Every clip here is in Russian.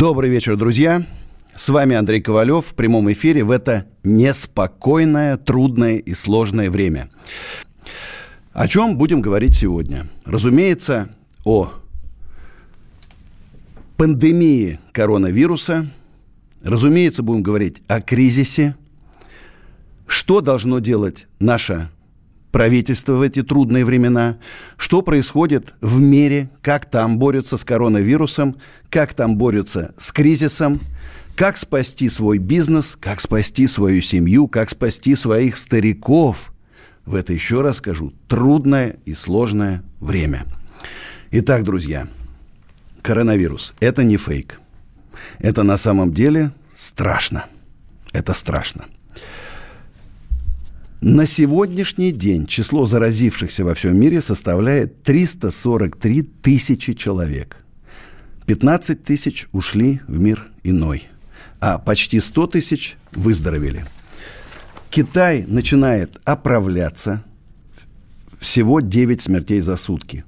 Добрый вечер, друзья. С вами Андрей Ковалев в прямом эфире в это неспокойное, трудное и сложное время. О чем будем говорить сегодня? Разумеется, о пандемии коронавируса. Разумеется, будем говорить о кризисе. Что должно делать наше правительство в эти трудные времена, что происходит в мире, как там борются с коронавирусом, как там борются с кризисом, как спасти свой бизнес, как спасти свою семью, как спасти своих стариков в это, еще раз скажу, трудное и сложное время. Итак, друзья, коронавирус – это не фейк. Это на самом деле страшно. Это страшно – на сегодняшний день число заразившихся во всем мире составляет 343 тысячи человек. 15 тысяч ушли в мир иной, а почти 100 тысяч выздоровели. Китай начинает оправляться. Всего 9 смертей за сутки.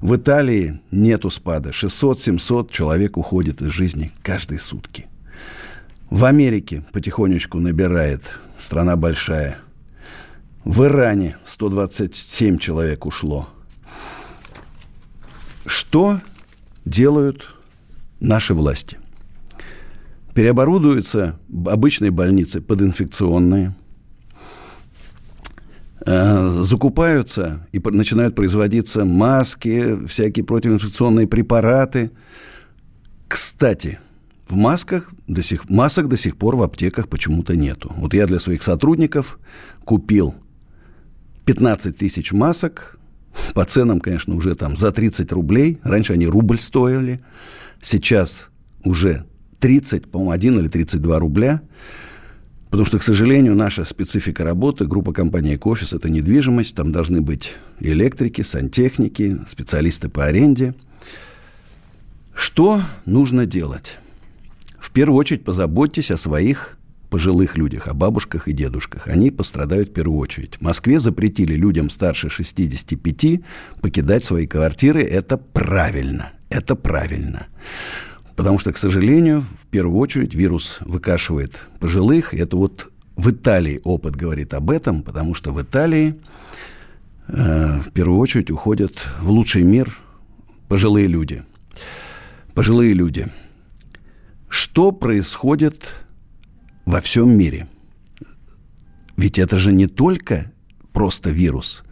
В Италии нету спада. 600-700 человек уходит из жизни каждые сутки. В Америке потихонечку набирает. Страна большая – в Иране 127 человек ушло. Что делают наши власти? Переоборудуются обычные больницы под инфекционные, э, закупаются и начинают производиться маски, всякие противоинфекционные препараты. Кстати, в масках до сих, масок до сих пор в аптеках почему-то нету. Вот я для своих сотрудников купил – 15 тысяч масок, по ценам, конечно, уже там за 30 рублей. Раньше они рубль стоили. Сейчас уже 30, по-моему, 1 или 32 рубля. Потому что, к сожалению, наша специфика работы, группа компании «Кофис» – это недвижимость. Там должны быть электрики, сантехники, специалисты по аренде. Что нужно делать? В первую очередь позаботьтесь о своих пожилых людях, о бабушках и дедушках. Они пострадают в первую очередь. В Москве запретили людям старше 65 покидать свои квартиры. Это правильно. Это правильно. Потому что, к сожалению, в первую очередь вирус выкашивает пожилых. Это вот в Италии опыт говорит об этом, потому что в Италии э, в первую очередь уходят в лучший мир пожилые люди. Пожилые люди. Что происходит во всем мире. Ведь это же не только просто вирус,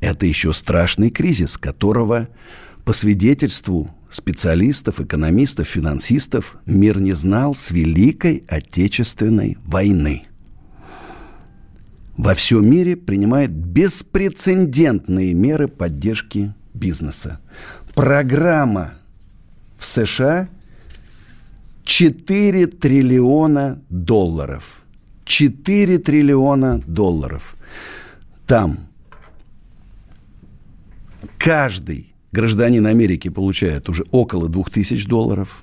это еще страшный кризис, которого, по свидетельству специалистов, экономистов, финансистов, мир не знал с Великой Отечественной войны. Во всем мире принимает беспрецедентные меры поддержки бизнеса. Программа в США – 4 триллиона долларов. 4 триллиона долларов. Там каждый гражданин Америки получает уже около 2000 долларов.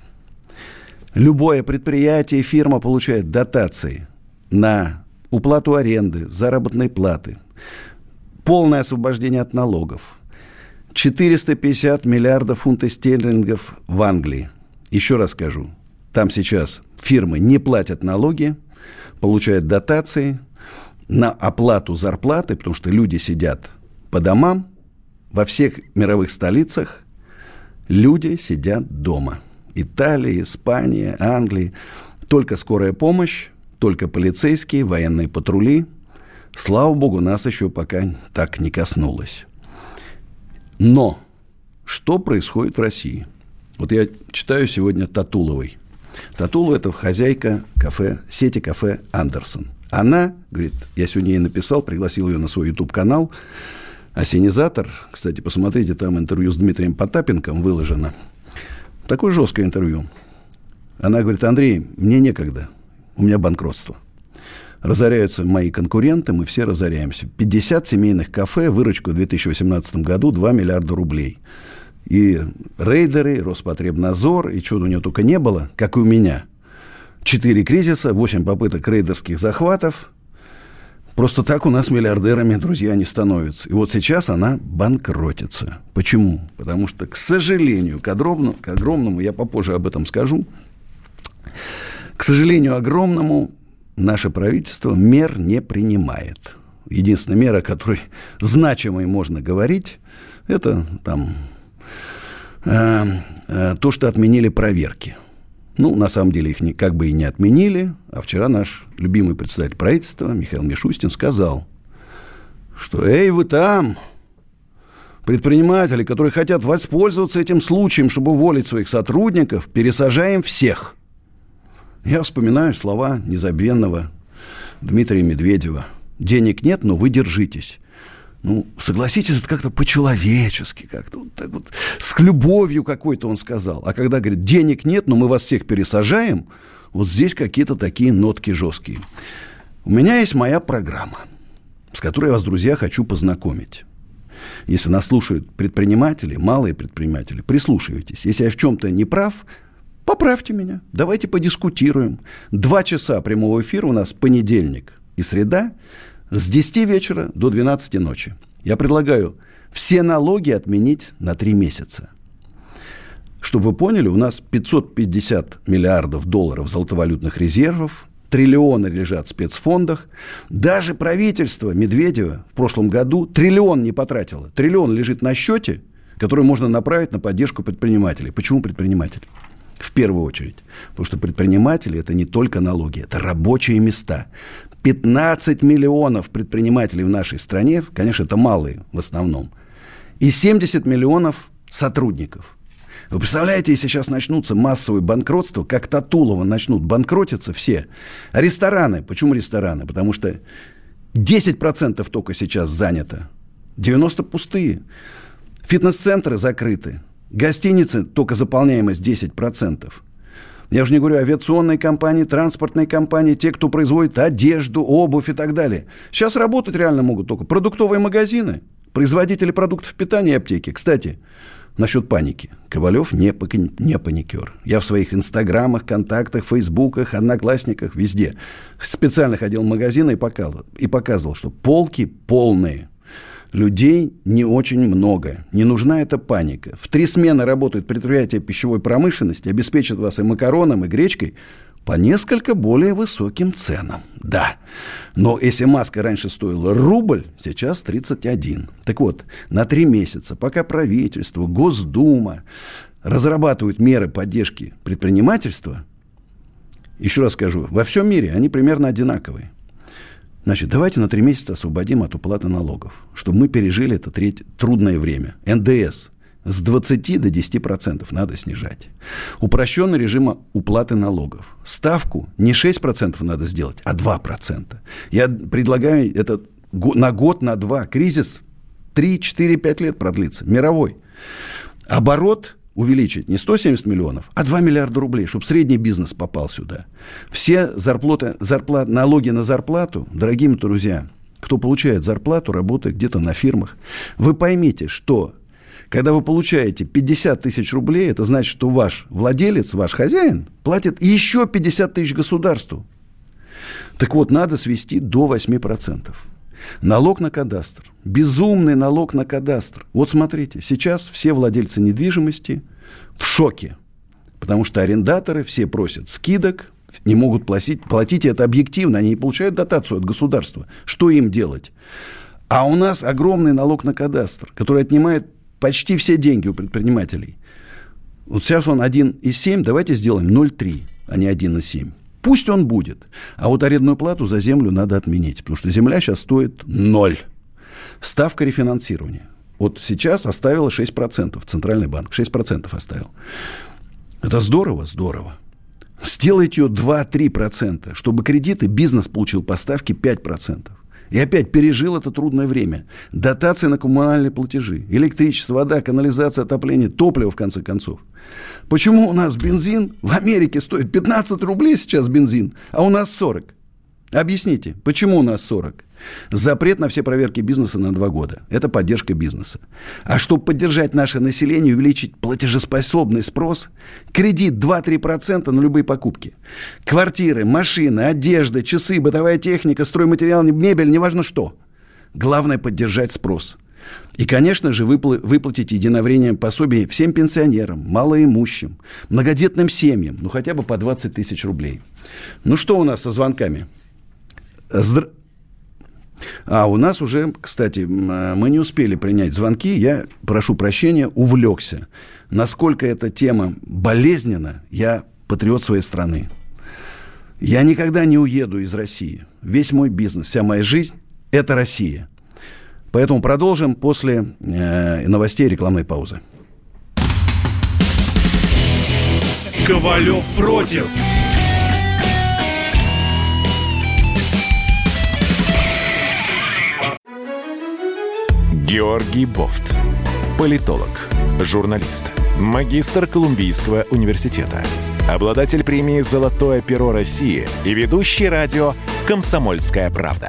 Любое предприятие, фирма получает дотации на уплату аренды, заработной платы, полное освобождение от налогов. 450 миллиардов фунтов стерлингов в Англии. Еще раз скажу, там сейчас фирмы не платят налоги, получают дотации на оплату зарплаты, потому что люди сидят по домам. Во всех мировых столицах люди сидят дома. Италия, Испания, Англия. Только скорая помощь, только полицейские, военные патрули. Слава богу, нас еще пока так не коснулось. Но что происходит в России? Вот я читаю сегодня Татуловой. Татулу – это хозяйка кафе, сети кафе «Андерсон». Она, говорит, я сегодня ей написал, пригласил ее на свой YouTube-канал, «Осенизатор». Кстати, посмотрите, там интервью с Дмитрием Потапенком выложено. Такое жесткое интервью. Она говорит, Андрей, мне некогда, у меня банкротство. Разоряются мои конкуренты, мы все разоряемся. 50 семейных кафе, выручка в 2018 году 2 миллиарда рублей. И рейдеры, Роспотребнадзор, и чего у него только не было, как и у меня. Четыре кризиса, восемь попыток рейдерских захватов. Просто так у нас миллиардерами, друзья, не становятся. И вот сейчас она банкротится. Почему? Потому что, к сожалению, к огромному, к огромному я попозже об этом скажу, к сожалению, огромному наше правительство мер не принимает. Единственная мера, о которой значимой можно говорить, это там э, э, то, что отменили проверки. Ну, на самом деле их как бы и не отменили. А вчера наш любимый председатель правительства Михаил Мишустин сказал, что «Эй, вы там, предприниматели, которые хотят воспользоваться этим случаем, чтобы уволить своих сотрудников, пересажаем всех». Я вспоминаю слова незабвенного Дмитрия Медведева. «Денег нет, но вы держитесь». Ну, согласитесь, это как-то по-человечески, как-то вот так вот, с любовью какой-то он сказал. А когда говорит, денег нет, но мы вас всех пересажаем, вот здесь какие-то такие нотки жесткие. У меня есть моя программа, с которой я вас, друзья, хочу познакомить. Если нас слушают предприниматели, малые предприниматели, прислушивайтесь. Если я в чем-то не прав, поправьте меня. Давайте подискутируем. Два часа прямого эфира у нас понедельник и среда с 10 вечера до 12 ночи. Я предлагаю все налоги отменить на 3 месяца. Чтобы вы поняли, у нас 550 миллиардов долларов золотовалютных резервов, триллионы лежат в спецфондах. Даже правительство Медведева в прошлом году триллион не потратило. Триллион лежит на счете, который можно направить на поддержку предпринимателей. Почему предпринимателей? В первую очередь. Потому что предприниматели – это не только налоги, это рабочие места. 15 миллионов предпринимателей в нашей стране, конечно, это малые в основном, и 70 миллионов сотрудников. Вы представляете, если сейчас начнутся массовые банкротства, как Татулова начнут банкротиться все. Рестораны, почему рестораны? Потому что 10% только сейчас занято, 90 пустые. Фитнес-центры закрыты, гостиницы только заполняемость 10%. Я уже не говорю о авиационной компании, транспортной компании, те, кто производит одежду, обувь и так далее. Сейчас работать реально могут только продуктовые магазины, производители продуктов питания и аптеки. Кстати, насчет паники. Ковалев не, не паникер. Я в своих инстаграмах, контактах, фейсбуках, одноклассниках, везде специально ходил в магазины и показывал, и показывал, что полки полные людей не очень много. Не нужна эта паника. В три смены работают предприятия пищевой промышленности, обеспечат вас и макароном, и гречкой по несколько более высоким ценам. Да. Но если маска раньше стоила рубль, сейчас 31. Так вот, на три месяца, пока правительство, Госдума разрабатывают меры поддержки предпринимательства, еще раз скажу, во всем мире они примерно одинаковые. Значит, давайте на три месяца освободим от уплаты налогов, чтобы мы пережили это треть, трудное время. НДС с 20 до 10 процентов надо снижать. Упрощенный режим уплаты налогов. Ставку не 6 процентов надо сделать, а 2 процента. Я предлагаю это на год, на два. Кризис 3, 4, 5 лет продлится, мировой. Оборот увеличить не 170 миллионов, а 2 миллиарда рублей, чтобы средний бизнес попал сюда. Все зарплаты, зарплат, налоги на зарплату, дорогие друзья, кто получает зарплату, работает где-то на фирмах, вы поймите, что когда вы получаете 50 тысяч рублей, это значит, что ваш владелец, ваш хозяин платит еще 50 тысяч государству. Так вот, надо свести до 8%. Налог на кадастр. Безумный налог на кадастр. Вот смотрите, сейчас все владельцы недвижимости в шоке. Потому что арендаторы все просят скидок, не могут платить, платить это объективно, они не получают дотацию от государства. Что им делать? А у нас огромный налог на кадастр, который отнимает почти все деньги у предпринимателей. Вот сейчас он 1,7, давайте сделаем 0,3, а не 1,7. Пусть он будет. А вот арендную плату за землю надо отменить, потому что земля сейчас стоит ноль. Ставка рефинансирования. Вот сейчас оставила 6%, Центральный банк 6% оставил. Это здорово, здорово. Сделайте ее 2-3%, чтобы кредиты бизнес получил по ставке 5%. И опять пережил это трудное время. Дотации на коммунальные платежи, электричество, вода, канализация, отопление, топливо, в конце концов. Почему у нас бензин в Америке стоит 15 рублей сейчас бензин, а у нас 40? Объясните, почему у нас 40? Запрет на все проверки бизнеса на два года. Это поддержка бизнеса. А чтобы поддержать наше население, увеличить платежеспособный спрос, кредит 2-3% на любые покупки. Квартиры, машины, одежда, часы, бытовая техника, стройматериал, мебель, неважно что. Главное поддержать спрос. И, конечно же, выпл- выплатить единовременное пособие всем пенсионерам, малоимущим, многодетным семьям, ну хотя бы по 20 тысяч рублей. Ну что у нас со звонками? Здра... А у нас уже, кстати, мы не успели принять звонки. Я, прошу прощения, увлекся. Насколько эта тема болезненна, я патриот своей страны. Я никогда не уеду из России. Весь мой бизнес, вся моя жизнь – это Россия. Поэтому продолжим после э, новостей и рекламной паузы. Ковалев против. Георгий Бофт. Политолог, журналист, магистр Колумбийского университета, обладатель премии «Золотое перо России» и ведущий радио «Комсомольская правда».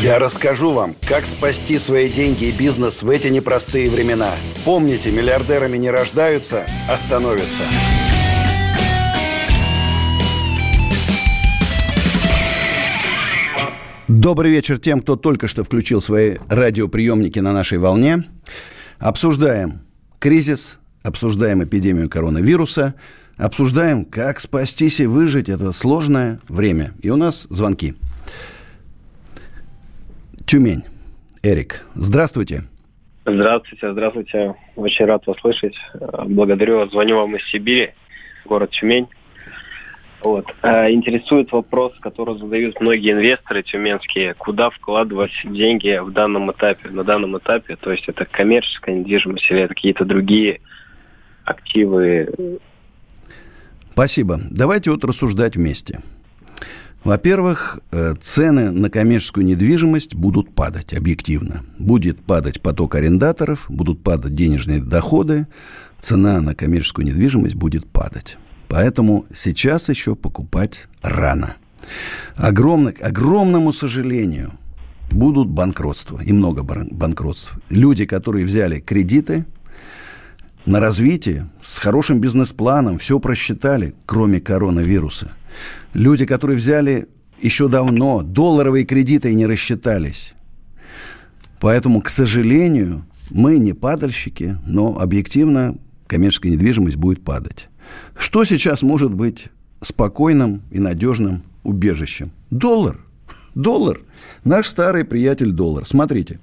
Я расскажу вам, как спасти свои деньги и бизнес в эти непростые времена. Помните, миллиардерами не рождаются, а становятся. Добрый вечер тем, кто только что включил свои радиоприемники на нашей волне. Обсуждаем кризис, обсуждаем эпидемию коронавируса, обсуждаем, как спастись и выжить это сложное время. И у нас звонки. Тюмень. Эрик, здравствуйте. Здравствуйте, здравствуйте. Очень рад вас слышать. Благодарю. Звоню вам из Сибири, город Тюмень. Вот. Интересует вопрос, который задают многие инвесторы тюменские. Куда вкладывать деньги в данном этапе, на данном этапе? То есть это коммерческая недвижимость или это какие-то другие активы? Спасибо. Давайте вот рассуждать вместе. Во-первых, цены на коммерческую недвижимость будут падать объективно. Будет падать поток арендаторов, будут падать денежные доходы, цена на коммерческую недвижимость будет падать. Поэтому сейчас еще покупать рано. Огромно, к огромному сожалению, будут банкротства, и много банкротств. Люди, которые взяли кредиты на развитие, с хорошим бизнес-планом, все просчитали, кроме коронавируса. Люди, которые взяли еще давно долларовые кредиты и не рассчитались. Поэтому, к сожалению, мы не падальщики, но объективно коммерческая недвижимость будет падать. Что сейчас может быть спокойным и надежным убежищем? Доллар. Доллар. Наш старый приятель доллар. Смотрите.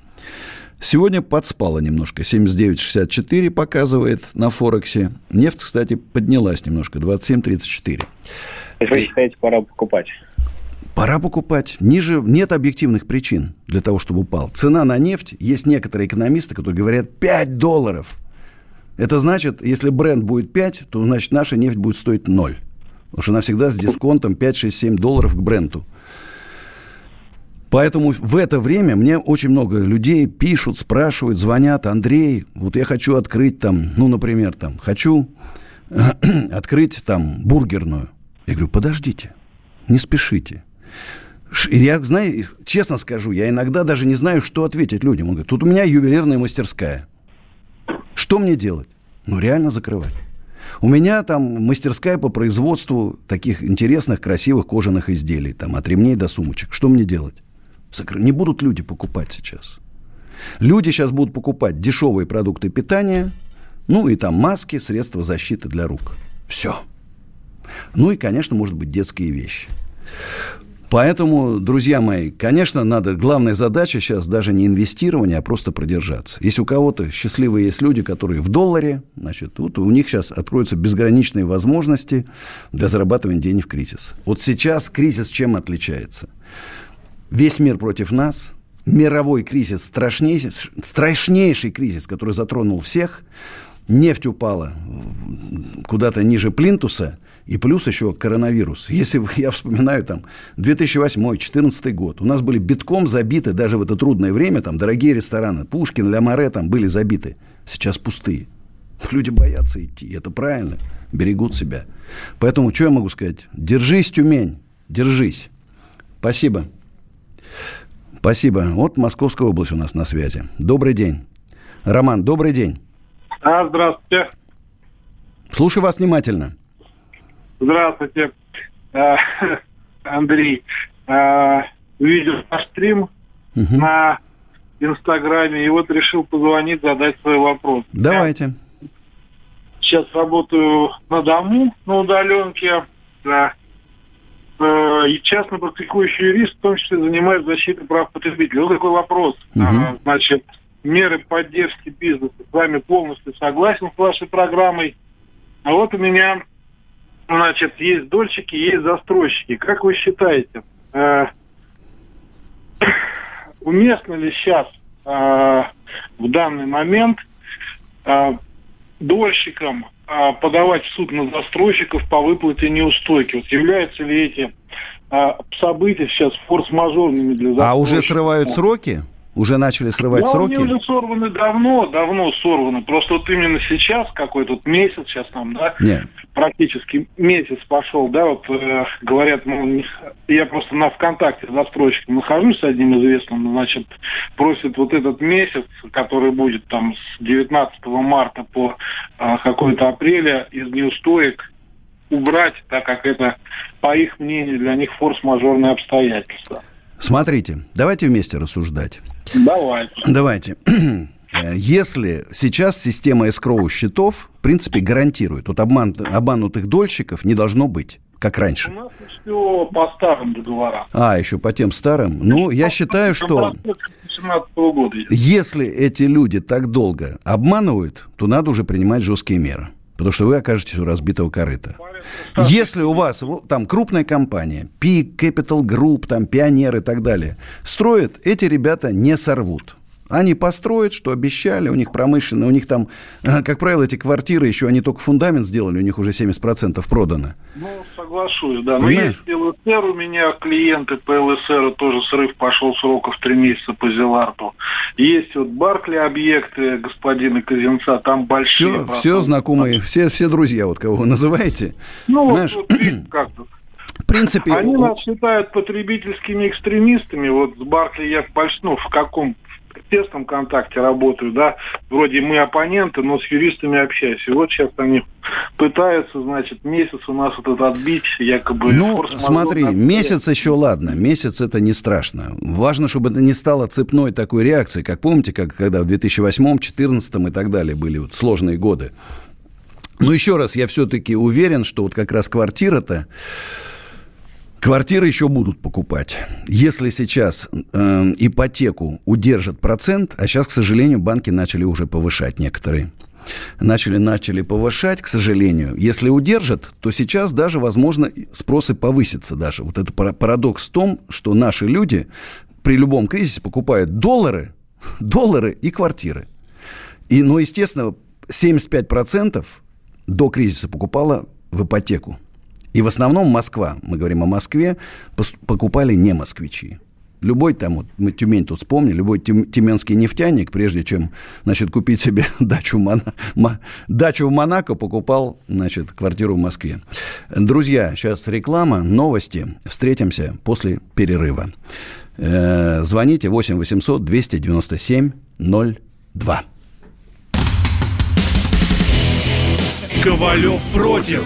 Сегодня подспала немножко. 79,64 показывает на Форексе. Нефть, кстати, поднялась немножко. 27,34. Вы считаете, пора покупать? Пора покупать. Ниже нет объективных причин для того, чтобы упал. Цена на нефть, есть некоторые экономисты, которые говорят 5 долларов – это значит, если бренд будет 5, то значит наша нефть будет стоить 0. Потому что она всегда с дисконтом 5, 6, 7 долларов к бренду. Поэтому в это время мне очень много людей пишут, спрашивают, звонят, Андрей, вот я хочу открыть там, ну, например, там, хочу открыть там бургерную. Я говорю, подождите, не спешите. Я, знаю, честно скажу, я иногда даже не знаю, что ответить людям. Он говорит, тут у меня ювелирная мастерская. Что мне делать? Ну, реально закрывать. У меня там мастерская по производству таких интересных, красивых кожаных изделий, там, от ремней до сумочек. Что мне делать? Закры... Не будут люди покупать сейчас. Люди сейчас будут покупать дешевые продукты питания, ну и там маски, средства защиты для рук. Все. Ну и, конечно, может быть, детские вещи. Поэтому, друзья мои, конечно, надо, главная задача сейчас даже не инвестирование, а просто продержаться. Если у кого-то счастливые есть люди, которые в долларе, значит, вот у них сейчас откроются безграничные возможности для зарабатывания денег в кризис. Вот сейчас кризис чем отличается? Весь мир против нас, мировой кризис, страшнейший, страшнейший кризис, который затронул всех, нефть упала куда-то ниже плинтуса – и плюс еще коронавирус. Если я вспоминаю там 2008-2014 год, у нас были битком забиты даже в это трудное время, там дорогие рестораны, Пушкин, Ля Море там были забиты. Сейчас пустые. Люди боятся идти, это правильно, берегут себя. Поэтому что я могу сказать? Держись, Тюмень, держись. Спасибо. Спасибо. Вот Московская область у нас на связи. Добрый день. Роман, добрый день. А, здравствуйте. Слушаю вас внимательно. Здравствуйте, э, Андрей. Э, видел наш стрим угу. на Инстаграме, и вот решил позвонить, задать свой вопрос. Давайте. Я сейчас работаю на дому, на удаленке, да. Э, и частно практикующий юрист, в том числе занимаюсь защитой прав потребителей. Вот такой вопрос. Угу. Значит, меры поддержки бизнеса. С вами полностью согласен с вашей программой. А вот у меня значит, есть дольщики, есть застройщики. Как вы считаете, э, уместно ли сейчас э, в данный момент э, дольщикам э, подавать в суд на застройщиков по выплате неустойки? Вот являются ли эти э, события сейчас форс-мажорными для застройщиков? А уже срывают сроки? Уже начали срывать да, сроки? они уже сорваны давно, давно сорваны. Просто вот именно сейчас, какой-то вот месяц сейчас там, да, Нет. практически месяц пошел, да, вот э, говорят, ну, я просто на ВКонтакте застройщиком нахожусь с одним известным, значит, просит вот этот месяц, который будет там с 19 марта по э, какой-то апреля из неустоек убрать, так как это, по их мнению, для них форс-мажорные обстоятельства. Смотрите, давайте вместе рассуждать. Давайте. Давайте. Если сейчас система эскроу счетов, в принципе, гарантирует, вот обман, обманутых дольщиков не должно быть как раньше. У нас все по старым договорам. А, еще по тем старым. Ну, я считаю, что если эти люди так долго обманывают, то надо уже принимать жесткие меры. Потому что вы окажетесь у разбитого корыта. Если у вас там крупная компания, Peak, Capital Group, там Пионер и так далее, строят, эти ребята не сорвут. Они построят, что обещали, у них промышленно, у них там, э, как правило, эти квартиры еще, они только фундамент сделали, у них уже 70% продано. Ну, соглашусь, да. Но Понимаете? есть ЛСР у меня клиенты по ЛСР, тоже срыв пошел сроков три месяца по Зеларту. Есть вот Баркли объекты господина Казинца, там большие. Все, все знакомые, все, все друзья, вот кого вы называете. Ну, Знаешь, вот, как-то. В принципе... Они нас считают потребительскими экстремистами. Вот с Баркли я ну, в каком тесном контакте работаю, да, вроде мы оппоненты, но с юристами общаюсь. И вот сейчас они пытаются, значит, месяц у нас вот этот отбить, якобы... Ну, смотри, месяц еще ладно, месяц это не страшно. Важно, чтобы это не стало цепной такой реакцией, как помните, как когда в 2008, 2014 и так далее были вот сложные годы. Но еще раз, я все-таки уверен, что вот как раз квартира-то Квартиры еще будут покупать. Если сейчас э, ипотеку удержат процент, а сейчас, к сожалению, банки начали уже повышать некоторые. Начали, начали повышать, к сожалению. Если удержат, то сейчас даже, возможно, спросы повысятся даже. Вот это парадокс в том, что наши люди при любом кризисе покупают доллары, доллары и квартиры. И, ну, естественно, 75% до кризиса покупала в ипотеку. И в основном Москва, мы говорим о Москве, покупали не москвичи. Любой там, вот мы Тюмень тут вспомнили, любой тюменский нефтяник, прежде чем, значит, купить себе дачу, Мона, дачу в Монако, покупал, значит, квартиру в Москве. Друзья, сейчас реклама, новости. Встретимся после перерыва. Э, звоните 8 800 297 02. Ковалев против.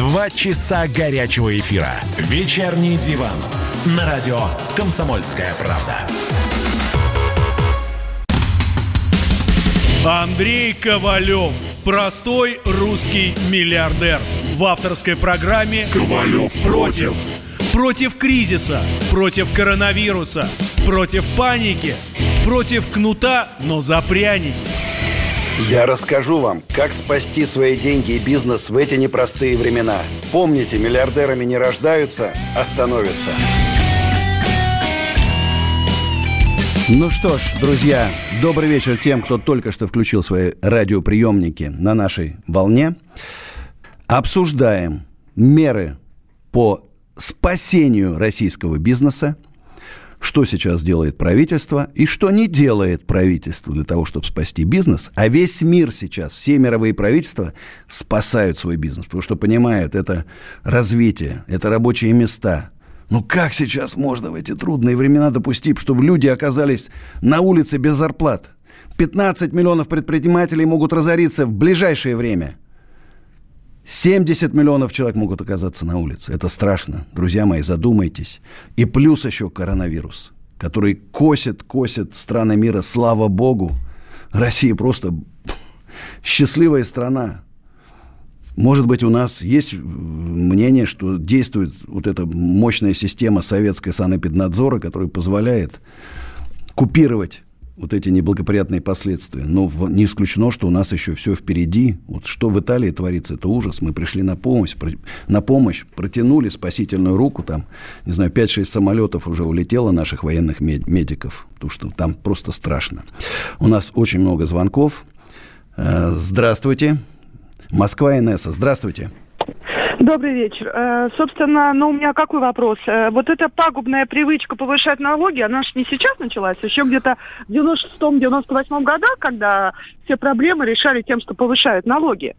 Два часа горячего эфира. Вечерний диван. На радио «Комсомольская правда». Андрей Ковалев. Простой русский миллиардер. В авторской программе «Ковалев против». Против кризиса, против коронавируса, против паники, против кнута, но за пряники. Я расскажу вам, как спасти свои деньги и бизнес в эти непростые времена. Помните, миллиардерами не рождаются, а становятся. Ну что ж, друзья, добрый вечер тем, кто только что включил свои радиоприемники на нашей волне. Обсуждаем меры по спасению российского бизнеса, что сейчас делает правительство и что не делает правительство для того, чтобы спасти бизнес. А весь мир сейчас, все мировые правительства спасают свой бизнес, потому что понимают, это развитие, это рабочие места. Ну как сейчас можно в эти трудные времена допустить, чтобы люди оказались на улице без зарплат? 15 миллионов предпринимателей могут разориться в ближайшее время – 70 миллионов человек могут оказаться на улице. Это страшно. Друзья мои, задумайтесь. И плюс еще коронавирус, который косит, косит страны мира. Слава богу. Россия просто счастливая страна. Может быть, у нас есть мнение, что действует вот эта мощная система советской санэпиднадзора, которая позволяет купировать вот эти неблагоприятные последствия. Но не исключено, что у нас еще все впереди. Вот что в Италии творится, это ужас. Мы пришли на помощь, на помощь протянули спасительную руку. Там, не знаю, 5-6 самолетов уже улетело наших военных медиков. Потому что там просто страшно. У нас очень много звонков. Э, здравствуйте. Москва Инесса. Здравствуйте. Добрый вечер. Э, собственно, ну, у меня какой вопрос? Э, вот эта пагубная привычка повышать налоги, она же не сейчас началась, еще где-то в 96-98 годах, когда все проблемы решали тем, что повышают налоги.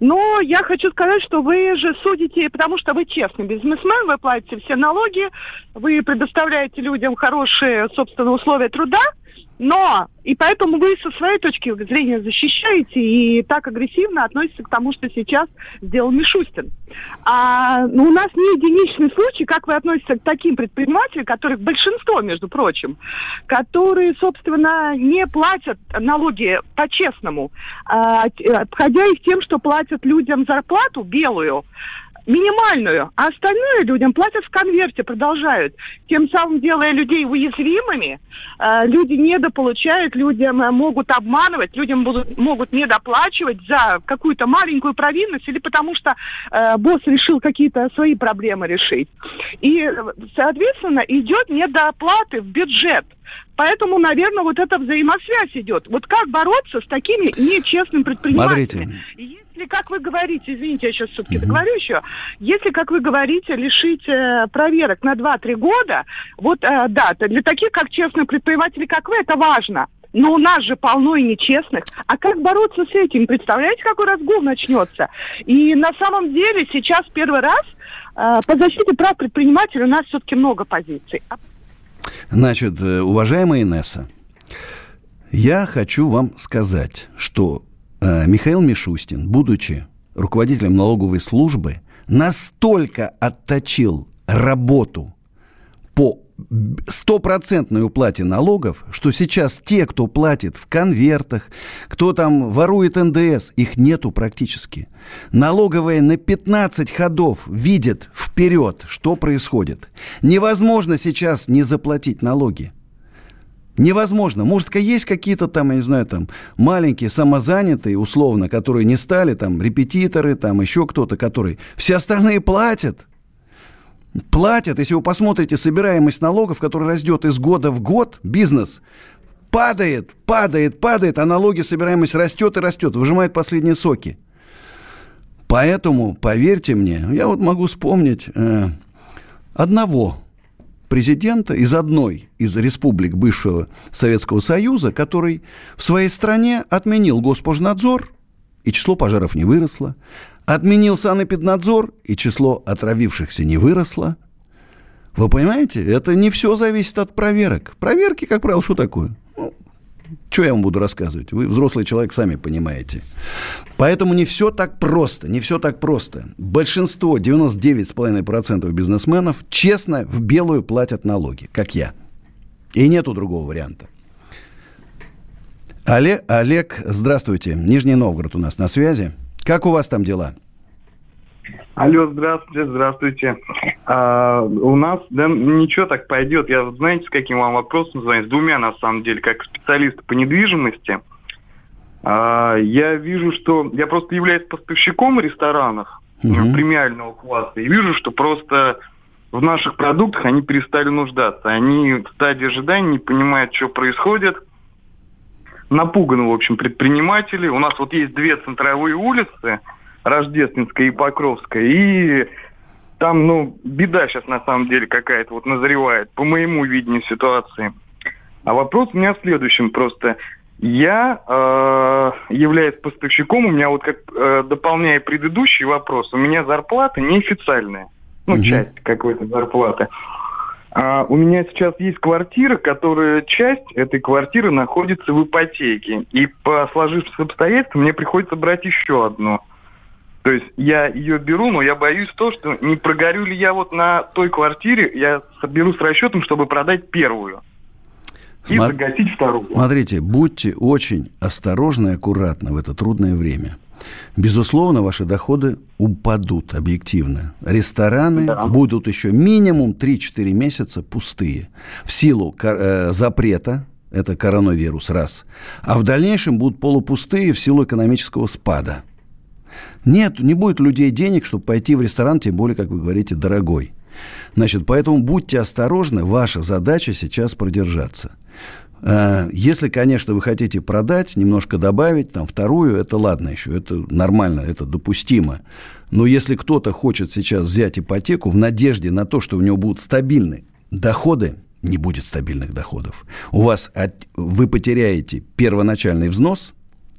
Но я хочу сказать, что вы же судите, потому что вы честный бизнесмен, вы платите все налоги, вы предоставляете людям хорошие, собственно, условия труда, но и поэтому вы со своей точки зрения защищаете и так агрессивно относитесь к тому, что сейчас сделал Мишустин. А ну, у нас не единичный случай, как вы относитесь к таким предпринимателям, которых большинство, между прочим, которые, собственно, не платят налоги по-честному, а, обходя их тем, что платят людям зарплату белую, минимальную, а остальное людям платят в конверте, продолжают. Тем самым делая людей уязвимыми, э, люди недополучают, людям э, могут обманывать, людям будут, могут недоплачивать за какую-то маленькую провинность или потому что э, босс решил какие-то свои проблемы решить. И, соответственно, идет недооплаты в бюджет. Поэтому, наверное, вот эта взаимосвязь идет. Вот как бороться с такими нечестными предпринимателями? Смотрите. Если, как вы говорите, извините, я сейчас все-таки договорю еще, если, как вы говорите, лишить э, проверок на 2-3 года, вот, э, да, для таких, как честные предприниматели, как вы, это важно. Но у нас же полно и нечестных. А как бороться с этим? Представляете, какой разгул начнется? И на самом деле сейчас первый раз э, по защите прав предпринимателей у нас все-таки много позиций. Значит, э, уважаемая Инесса, я хочу вам сказать, что Михаил Мишустин, будучи руководителем налоговой службы, настолько отточил работу по стопроцентной уплате налогов, что сейчас те, кто платит в конвертах, кто там ворует НДС, их нету практически. Налоговая на 15 ходов видит вперед, что происходит. Невозможно сейчас не заплатить налоги. Невозможно. Может, есть какие-то там, я не знаю, там маленькие самозанятые, условно, которые не стали, там, репетиторы, там, еще кто-то, которые... Все остальные платят. Платят. Если вы посмотрите собираемость налогов, которая растет из года в год, бизнес падает, падает, падает, а налоги собираемость растет и растет, выжимает последние соки. Поэтому, поверьте мне, я вот могу вспомнить э, одного президента из одной из республик бывшего Советского Союза, который в своей стране отменил Госпожнадзор, и число пожаров не выросло, отменил санэпиднадзор, и число отравившихся не выросло. Вы понимаете, это не все зависит от проверок. Проверки, как правило, что такое? Ну, что я вам буду рассказывать? Вы взрослый человек, сами понимаете. Поэтому не все так просто, не все так просто. Большинство, 99,5% бизнесменов честно в белую платят налоги, как я. И нету другого варианта. Олег, Олег, здравствуйте. Нижний Новгород у нас на связи. Как у вас там дела? Алло, здравствуйте, здравствуйте. А, у нас, да, ничего так пойдет. Я, знаете, с каким вам вопросом звоню? С двумя, на самом деле, как специалист по недвижимости. А, я вижу, что... Я просто являюсь поставщиком ресторанов угу. премиального класса. И вижу, что просто в наших продуктах они перестали нуждаться. Они в стадии ожидания не понимают, что происходит. Напуганы, в общем, предприниматели. У нас вот есть две центровые улицы – Рождественская и Покровская. И там, ну, беда сейчас на самом деле какая-то вот назревает, по моему видению ситуации. А вопрос у меня в следующем просто. Я э, являюсь поставщиком, у меня вот как э, дополняя предыдущий вопрос, у меня зарплата неофициальная, ну, угу. часть какой-то зарплаты. А у меня сейчас есть квартира, которая часть этой квартиры находится в ипотеке. И по сложившимся обстоятельствам мне приходится брать еще одну. То есть я ее беру, но я боюсь то, что не прогорю ли я вот на той квартире, я беру с расчетом, чтобы продать первую. И Сма- загасить вторую. Смотрите, будьте очень осторожны и аккуратны в это трудное время. Безусловно, ваши доходы упадут объективно. Рестораны да. будут еще минимум 3-4 месяца пустые. В силу э, запрета, это коронавирус, раз. А в дальнейшем будут полупустые в силу экономического спада. Нет, не будет людей денег, чтобы пойти в ресторан, тем более, как вы говорите, дорогой. Значит, поэтому будьте осторожны, ваша задача сейчас продержаться. Э, если, конечно, вы хотите продать, немножко добавить, там, вторую, это ладно еще, это нормально, это допустимо. Но если кто-то хочет сейчас взять ипотеку в надежде на то, что у него будут стабильные доходы, не будет стабильных доходов. У вас, вы потеряете первоначальный взнос,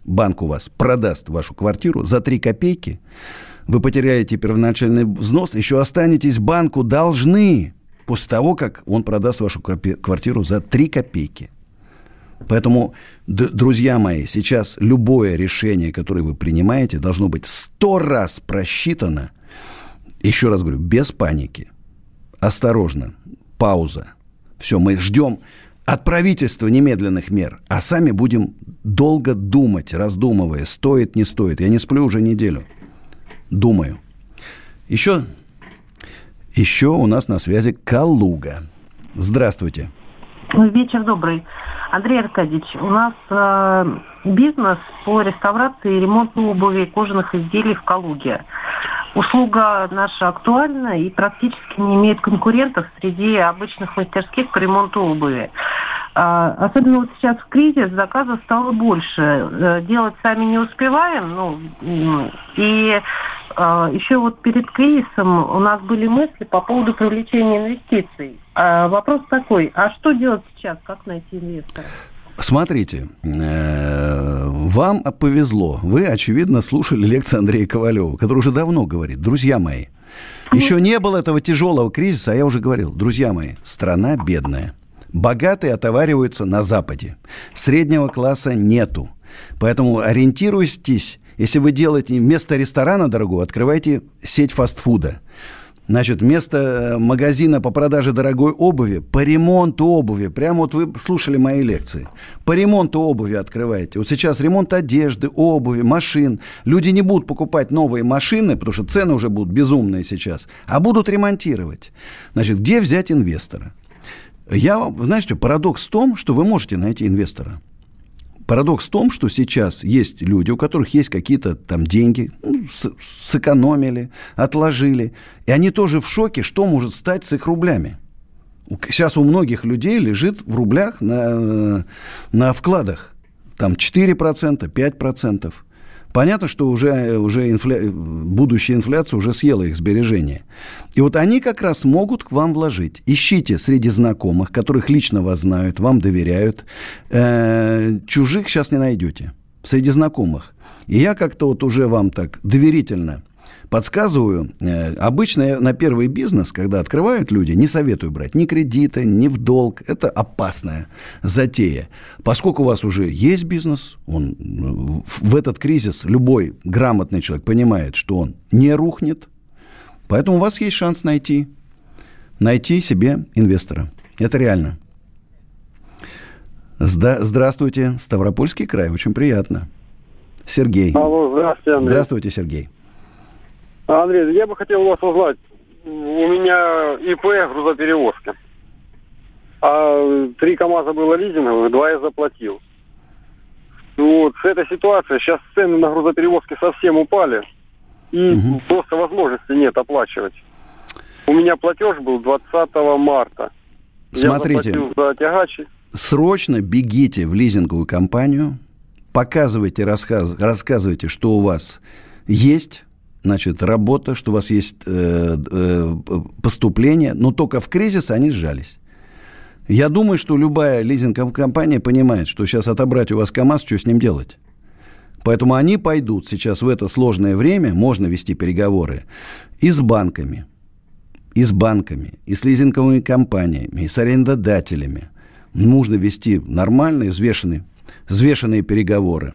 банк у вас продаст вашу квартиру за 3 копейки, вы потеряете первоначальный взнос, еще останетесь банку должны после того, как он продаст вашу квартиру за 3 копейки. Поэтому, друзья мои, сейчас любое решение, которое вы принимаете, должно быть сто раз просчитано. Еще раз говорю, без паники. Осторожно. Пауза. Все, мы ждем от правительства немедленных мер, а сами будем долго думать, раздумывая, стоит, не стоит. Я не сплю уже неделю. Думаю. Еще, еще у нас на связи Калуга. Здравствуйте. Вечер добрый. Андрей Аркадьевич, у нас э, бизнес по реставрации и ремонту обуви и кожаных изделий в Калуге. Услуга наша актуальна и практически не имеет конкурентов среди обычных мастерских по ремонту обуви. А, особенно вот сейчас в кризис заказов стало больше. Э, делать сами не успеваем. Ну, и а, еще вот перед кризисом у нас были мысли по поводу привлечения инвестиций. А, вопрос такой, а что делать сейчас? Как найти инвестора? Смотрите, э, вам повезло. Вы, очевидно, слушали лекцию Андрея Ковалева, который уже давно говорит, друзья мои, еще не было этого тяжелого кризиса, а я уже говорил, друзья мои, страна бедная. Богатые отовариваются на Западе. Среднего класса нету. Поэтому ориентируйтесь, если вы делаете вместо ресторана дорогого, открывайте сеть фастфуда. Значит, вместо э, магазина по продаже дорогой обуви, по ремонту обуви, прямо вот вы слушали мои лекции, по ремонту обуви открываете. Вот сейчас ремонт одежды, обуви, машин. Люди не будут покупать новые машины, потому что цены уже будут безумные сейчас, а будут ремонтировать. Значит, где взять инвестора? Я, знаете, парадокс в том, что вы можете найти инвестора. Парадокс в том, что сейчас есть люди, у которых есть какие-то там деньги, ну, с- сэкономили, отложили, и они тоже в шоке, что может стать с их рублями. Сейчас у многих людей лежит в рублях на, на вкладах. Там 4%, 5%. Понятно, что уже, уже инфля... будущая инфляция уже съела их сбережения. И вот они как раз могут к вам вложить. Ищите среди знакомых, которых лично вас знают, вам доверяют. Э-э- чужих сейчас не найдете. Среди знакомых. И я как-то вот уже вам так доверительно подсказываю. Э, обычно на первый бизнес, когда открывают люди, не советую брать ни кредита, ни в долг. Это опасная затея. Поскольку у вас уже есть бизнес, он в этот кризис любой грамотный человек понимает, что он не рухнет. Поэтому у вас есть шанс найти, найти себе инвестора. Это реально. Здравствуйте, Ставропольский край, очень приятно. Сергей. Алло, здравствуйте, Андрей. Здравствуйте, Сергей. Андрей, я бы хотел вас узнать. У меня ИП грузоперевозки. А три КАМАЗа было лизинговых, два я заплатил. Вот, с этой ситуацией сейчас цены на грузоперевозки совсем упали. И угу. просто возможности нет оплачивать. У меня платеж был 20 марта. Смотрите, я за тягачи. срочно бегите в лизинговую компанию, показывайте, рассказ, рассказывайте, что у вас есть, значит, работа, что у вас есть э, э, поступление, но только в кризис они сжались. Я думаю, что любая лизинговая компания понимает, что сейчас отобрать у вас КАМАЗ, что с ним делать. Поэтому они пойдут сейчас в это сложное время, можно вести переговоры и с банками, и с банками, и с лизинговыми компаниями, и с арендодателями. Нужно вести нормальные, взвешенные, взвешенные переговоры.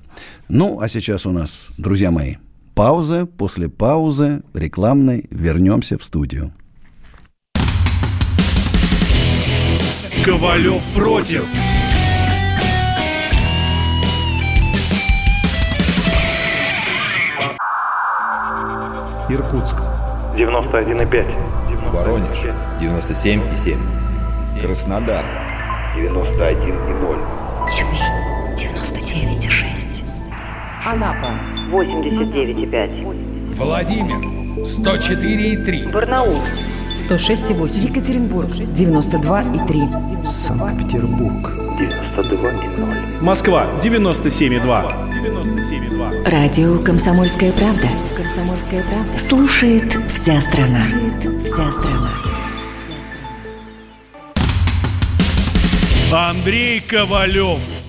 Ну, а сейчас у нас, друзья мои, Пауза. После паузы рекламной вернемся в студию. Ковалев против. Иркутск. 91,5. Воронеж. 97,7. Краснодар. 91,0. Тюмень. 99,6. Анапа 89,5. Владимир 104,3. Барнаул 106,8. Екатеринбург 92,3. Санкт-Петербург 92,0. Москва 97,2. 97,2. Радио Комсомольская правда. Комсомольская правда. Слушает вся страна. Слушает вся страна. Андрей Ковалев.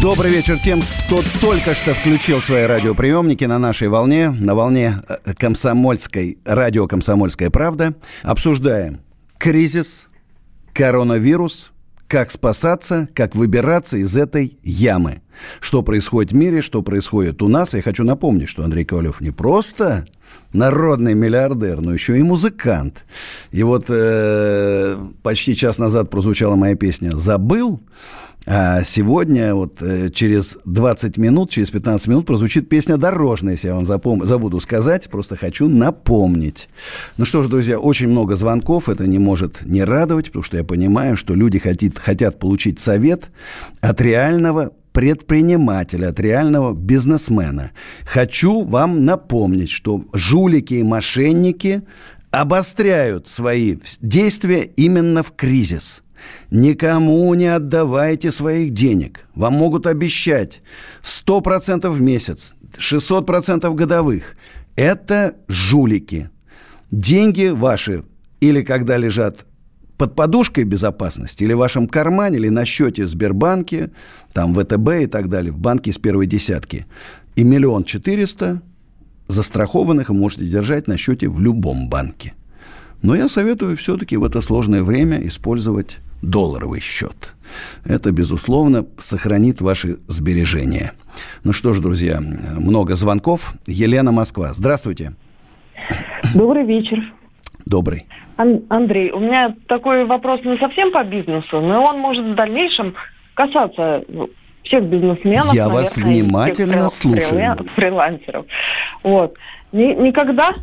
Добрый вечер тем, кто только что включил свои радиоприемники на нашей волне, на волне э, комсомольской, радио «Комсомольская правда». Обсуждаем кризис, коронавирус, как спасаться, как выбираться из этой ямы. Что происходит в мире, что происходит у нас. Я хочу напомнить, что Андрей Ковалев не просто народный миллиардер, но еще и музыкант. И вот э, почти час назад прозвучала моя песня «Забыл». А сегодня, вот э, через 20 минут, через 15 минут прозвучит песня «Дорожная», если я вам запом... забуду сказать, просто хочу напомнить. Ну что ж, друзья, очень много звонков, это не может не радовать, потому что я понимаю, что люди хотят, хотят получить совет от реального предпринимателя, от реального бизнесмена. Хочу вам напомнить, что жулики и мошенники обостряют свои действия именно в кризис – Никому не отдавайте своих денег. Вам могут обещать 100% в месяц, 600% годовых. Это жулики. Деньги ваши или когда лежат под подушкой безопасности, или в вашем кармане, или на счете в Сбербанке, там ВТБ и так далее, в банке с первой десятки. И миллион четыреста застрахованных вы можете держать на счете в любом банке. Но я советую все-таки в это сложное время использовать долларовый счет. Это, безусловно, сохранит ваши сбережения. Ну что ж, друзья, много звонков. Елена Москва. Здравствуйте. Добрый вечер. Добрый. Ан- Андрей, у меня такой вопрос не совсем по бизнесу, но он может в дальнейшем касаться ну, всех бизнесменов. Я наверное, вас внимательно всех слушаю. Фрилансеров. Вот. Ни- никогда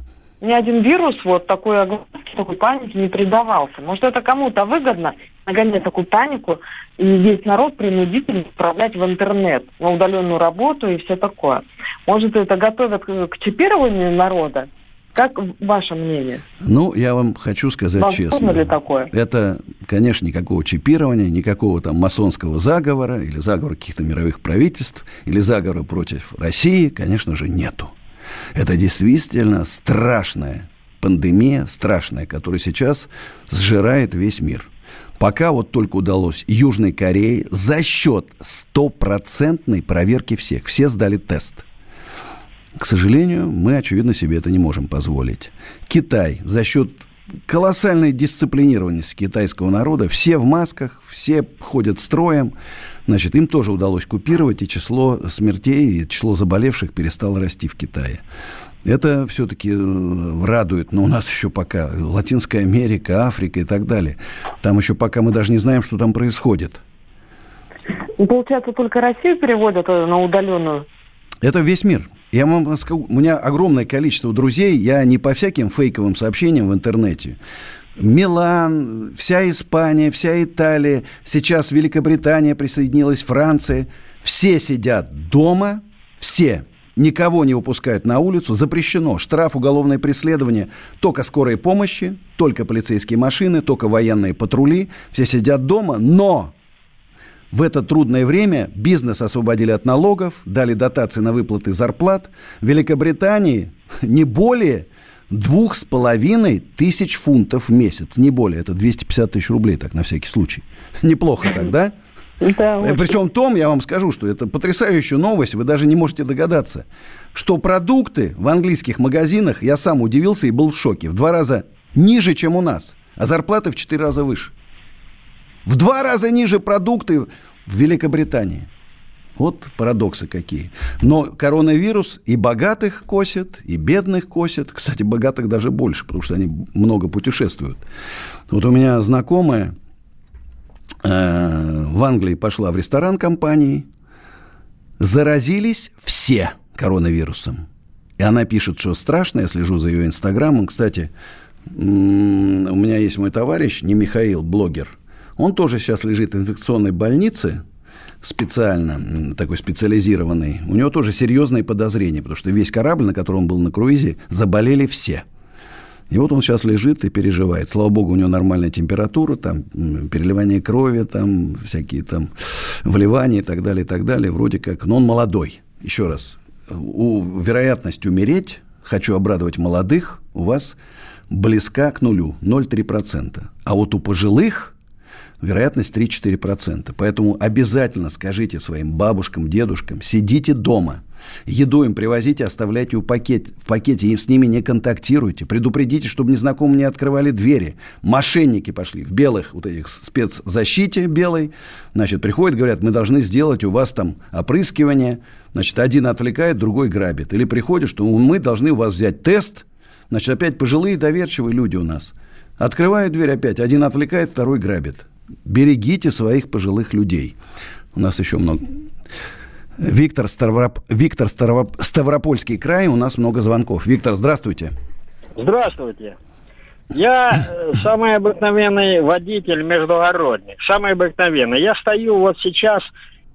ни один вирус вот такой огласки, такой паники не придавался. Может, это кому-то выгодно нагонять такую панику и весь народ принудительно отправлять в интернет на удаленную работу и все такое. Может, это готовят к чипированию народа? Как ваше мнение? Ну, я вам хочу сказать Возможно честно. ли такое? Это, конечно, никакого чипирования, никакого там масонского заговора или заговора каких-то мировых правительств или заговора против России, конечно же, нету. Это действительно страшная пандемия, страшная, которая сейчас сжирает весь мир. Пока вот только удалось Южной Корее за счет стопроцентной проверки всех. Все сдали тест – к сожалению, мы, очевидно, себе это не можем позволить. Китай за счет колоссальной дисциплинированности китайского народа, все в масках, все ходят строем, значит, им тоже удалось купировать, и число смертей, и число заболевших перестало расти в Китае. Это все-таки э, радует, но у нас еще пока Латинская Америка, Африка и так далее. Там еще пока мы даже не знаем, что там происходит. Ну, получается, только Россию переводят э, на удаленную? Это весь мир. Я вам скажу, у меня огромное количество друзей, я не по всяким фейковым сообщениям в интернете. Милан, вся Испания, вся Италия, сейчас Великобритания присоединилась, Франция. Все сидят дома, все, никого не выпускают на улицу, запрещено. Штраф, уголовное преследование, только скорой помощи, только полицейские машины, только военные патрули. Все сидят дома, но в это трудное время бизнес освободили от налогов, дали дотации на выплаты зарплат. В Великобритании не более двух с половиной тысяч фунтов в месяц. Не более. Это 250 тысяч рублей, так, на всякий случай. Неплохо так, да? Да, э, При всем том, я вам скажу, что это потрясающая новость, вы даже не можете догадаться, что продукты в английских магазинах, я сам удивился и был в шоке, в два раза ниже, чем у нас, а зарплаты в четыре раза выше. В два раза ниже продукты в Великобритании. Вот парадоксы какие. Но коронавирус и богатых косит, и бедных косит. Кстати, богатых даже больше, потому что они много путешествуют. Вот у меня знакомая э, в Англии пошла в ресторан компании. Заразились все коронавирусом. И она пишет, что страшно. Я слежу за ее инстаграмом. Кстати, у меня есть мой товарищ, не Михаил, блогер – он тоже сейчас лежит в инфекционной больнице, специально, такой специализированный. У него тоже серьезные подозрения, потому что весь корабль, на котором он был на круизе, заболели все. И вот он сейчас лежит и переживает. Слава богу, у него нормальная температура, там переливание крови, там всякие там вливания и так далее, и так далее. Вроде как, но он молодой. Еще раз, у, вероятность умереть, хочу обрадовать молодых, у вас близка к нулю, 0,3%. А вот у пожилых вероятность 3-4%. Поэтому обязательно скажите своим бабушкам, дедушкам, сидите дома. Еду им привозите, оставляйте у пакет, в пакете, и с ними не контактируйте. Предупредите, чтобы незнакомые не открывали двери. Мошенники пошли в белых вот этих спецзащите белой. Значит, приходят, говорят, мы должны сделать у вас там опрыскивание. Значит, один отвлекает, другой грабит. Или приходят, что мы должны у вас взять тест. Значит, опять пожилые доверчивые люди у нас. Открывают дверь опять, один отвлекает, второй грабит. Берегите своих пожилых людей. У нас еще много... Виктор, Ставроп... Виктор Ставроп... Ставропольский край, у нас много звонков. Виктор, здравствуйте. Здравствуйте. Я э, самый обыкновенный водитель междугородник, самый обыкновенный. Я стою вот сейчас,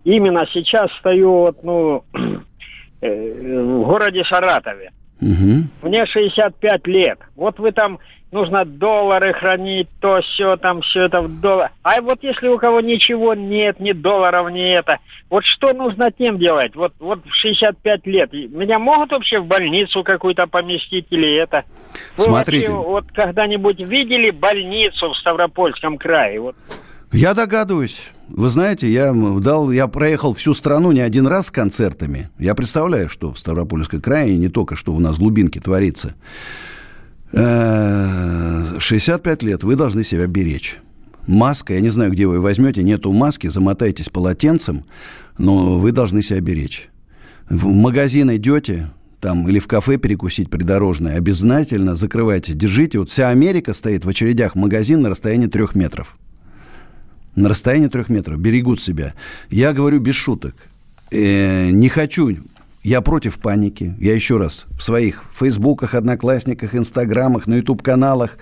именно сейчас стою вот, ну, э, в городе Саратове. Угу. Мне 65 лет. Вот вы там нужно доллары хранить, то все там, все это в доллар. А вот если у кого ничего нет, ни долларов, ни это, вот что нужно тем делать? Вот, вот в 65 лет. Меня могут вообще в больницу какую-то поместить или это? Вы Смотрите. вообще вот когда-нибудь видели больницу в Ставропольском крае? Вот. Я догадываюсь. Вы знаете, я дал, я проехал всю страну не один раз с концертами. Я представляю, что в Ставропольском крае, не только что у нас в глубинке творится. 65 э, лет, вы должны себя беречь. Маска, я не знаю, где вы возьмете, нету маски, замотайтесь полотенцем, но вы должны себя беречь. В магазин идете, там, или в кафе перекусить придорожное, обязательно закрывайте, держите. Вот вся Америка стоит в очередях в магазин на расстоянии трех метров. На расстоянии трех метров. Берегут себя. Я говорю без шуток. Э, не хочу я против паники. Я еще раз в своих фейсбуках, одноклассниках, инстаграмах, на YouTube-каналах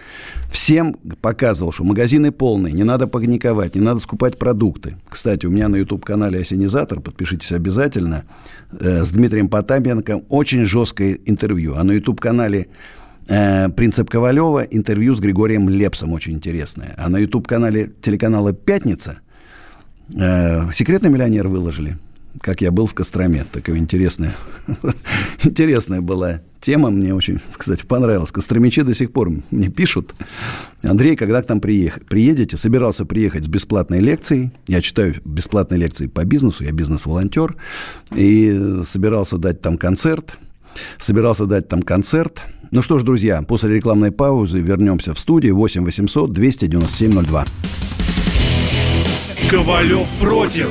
всем показывал, что магазины полные, не надо паниковать, не надо скупать продукты. Кстати, у меня на YouTube-канале «Осенизатор», подпишитесь обязательно, э, с Дмитрием Потапенко очень жесткое интервью. А на YouTube-канале э, «Принцип Ковалева» интервью с Григорием Лепсом очень интересное. А на YouTube-канале телеканала «Пятница» э, «Секретный миллионер» выложили – как я был в Костроме. Такая интересная, интересная была тема. Мне очень, кстати, понравилась. Костромичи до сих пор мне пишут. Андрей, когда к нам приех... приедете? Собирался приехать с бесплатной лекцией. Я читаю бесплатные лекции по бизнесу. Я бизнес-волонтер. И собирался дать там концерт. Собирался дать там концерт. Ну что ж, друзья, после рекламной паузы вернемся в студию 8 800 297 02. Ковалев против.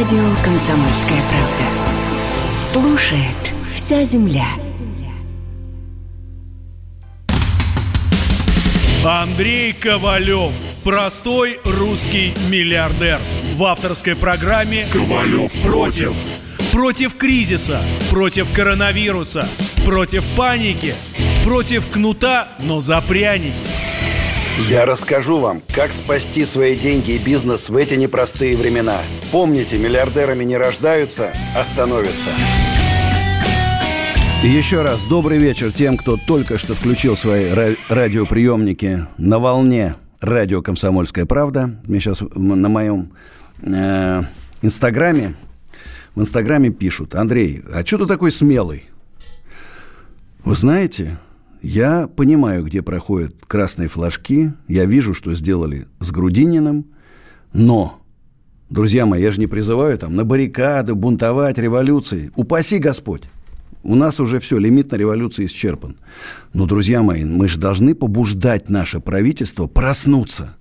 Радио «Комсомольская правда». Слушает вся земля. Андрей Ковалев. Простой русский миллиардер. В авторской программе «Ковалев против». Против кризиса, против коронавируса, против паники, против кнута, но за пряники. Я расскажу вам, как спасти свои деньги и бизнес в эти непростые времена. Помните, миллиардерами не рождаются, а становятся. Еще раз добрый вечер тем, кто только что включил свои ра- радиоприемники на волне радио «Комсомольская правда». Мне сейчас на моем э, инстаграме в инстаграме пишут, Андрей, а что ты такой смелый? Вы знаете, я понимаю, где проходят красные флажки, я вижу, что сделали с Грудининым, но, друзья мои, я же не призываю там на баррикады, бунтовать, революции. Упаси Господь. У нас уже все, лимит на революции исчерпан. Но, друзья мои, мы же должны побуждать наше правительство проснуться.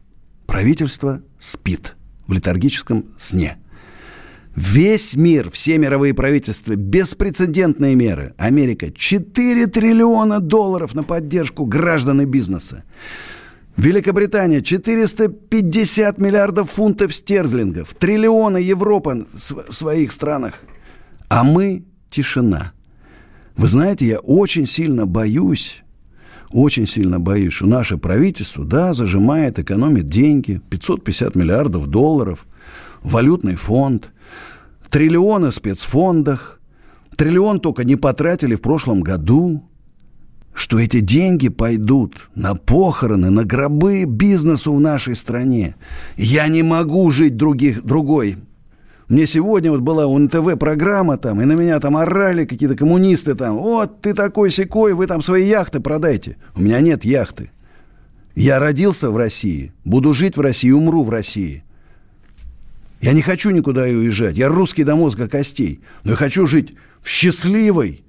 Правительство спит в летаргическом сне – Весь мир, все мировые правительства, беспрецедентные меры. Америка 4 триллиона долларов на поддержку граждан и бизнеса. Великобритания 450 миллиардов фунтов стерлингов. Триллионы Европа в своих странах. А мы тишина. Вы знаете, я очень сильно боюсь, очень сильно боюсь, что наше правительство, да, зажимает, экономит деньги, 550 миллиардов долларов, валютный фонд – триллионы в спецфондах, триллион только не потратили в прошлом году, что эти деньги пойдут на похороны, на гробы бизнесу в нашей стране. Я не могу жить других, другой. Мне сегодня вот была у НТВ программа там, и на меня там орали какие-то коммунисты там. Вот ты такой секой, вы там свои яхты продайте. У меня нет яхты. Я родился в России, буду жить в России, умру в России. Я не хочу никуда уезжать. Я русский до мозга костей. Но я хочу жить в счастливой,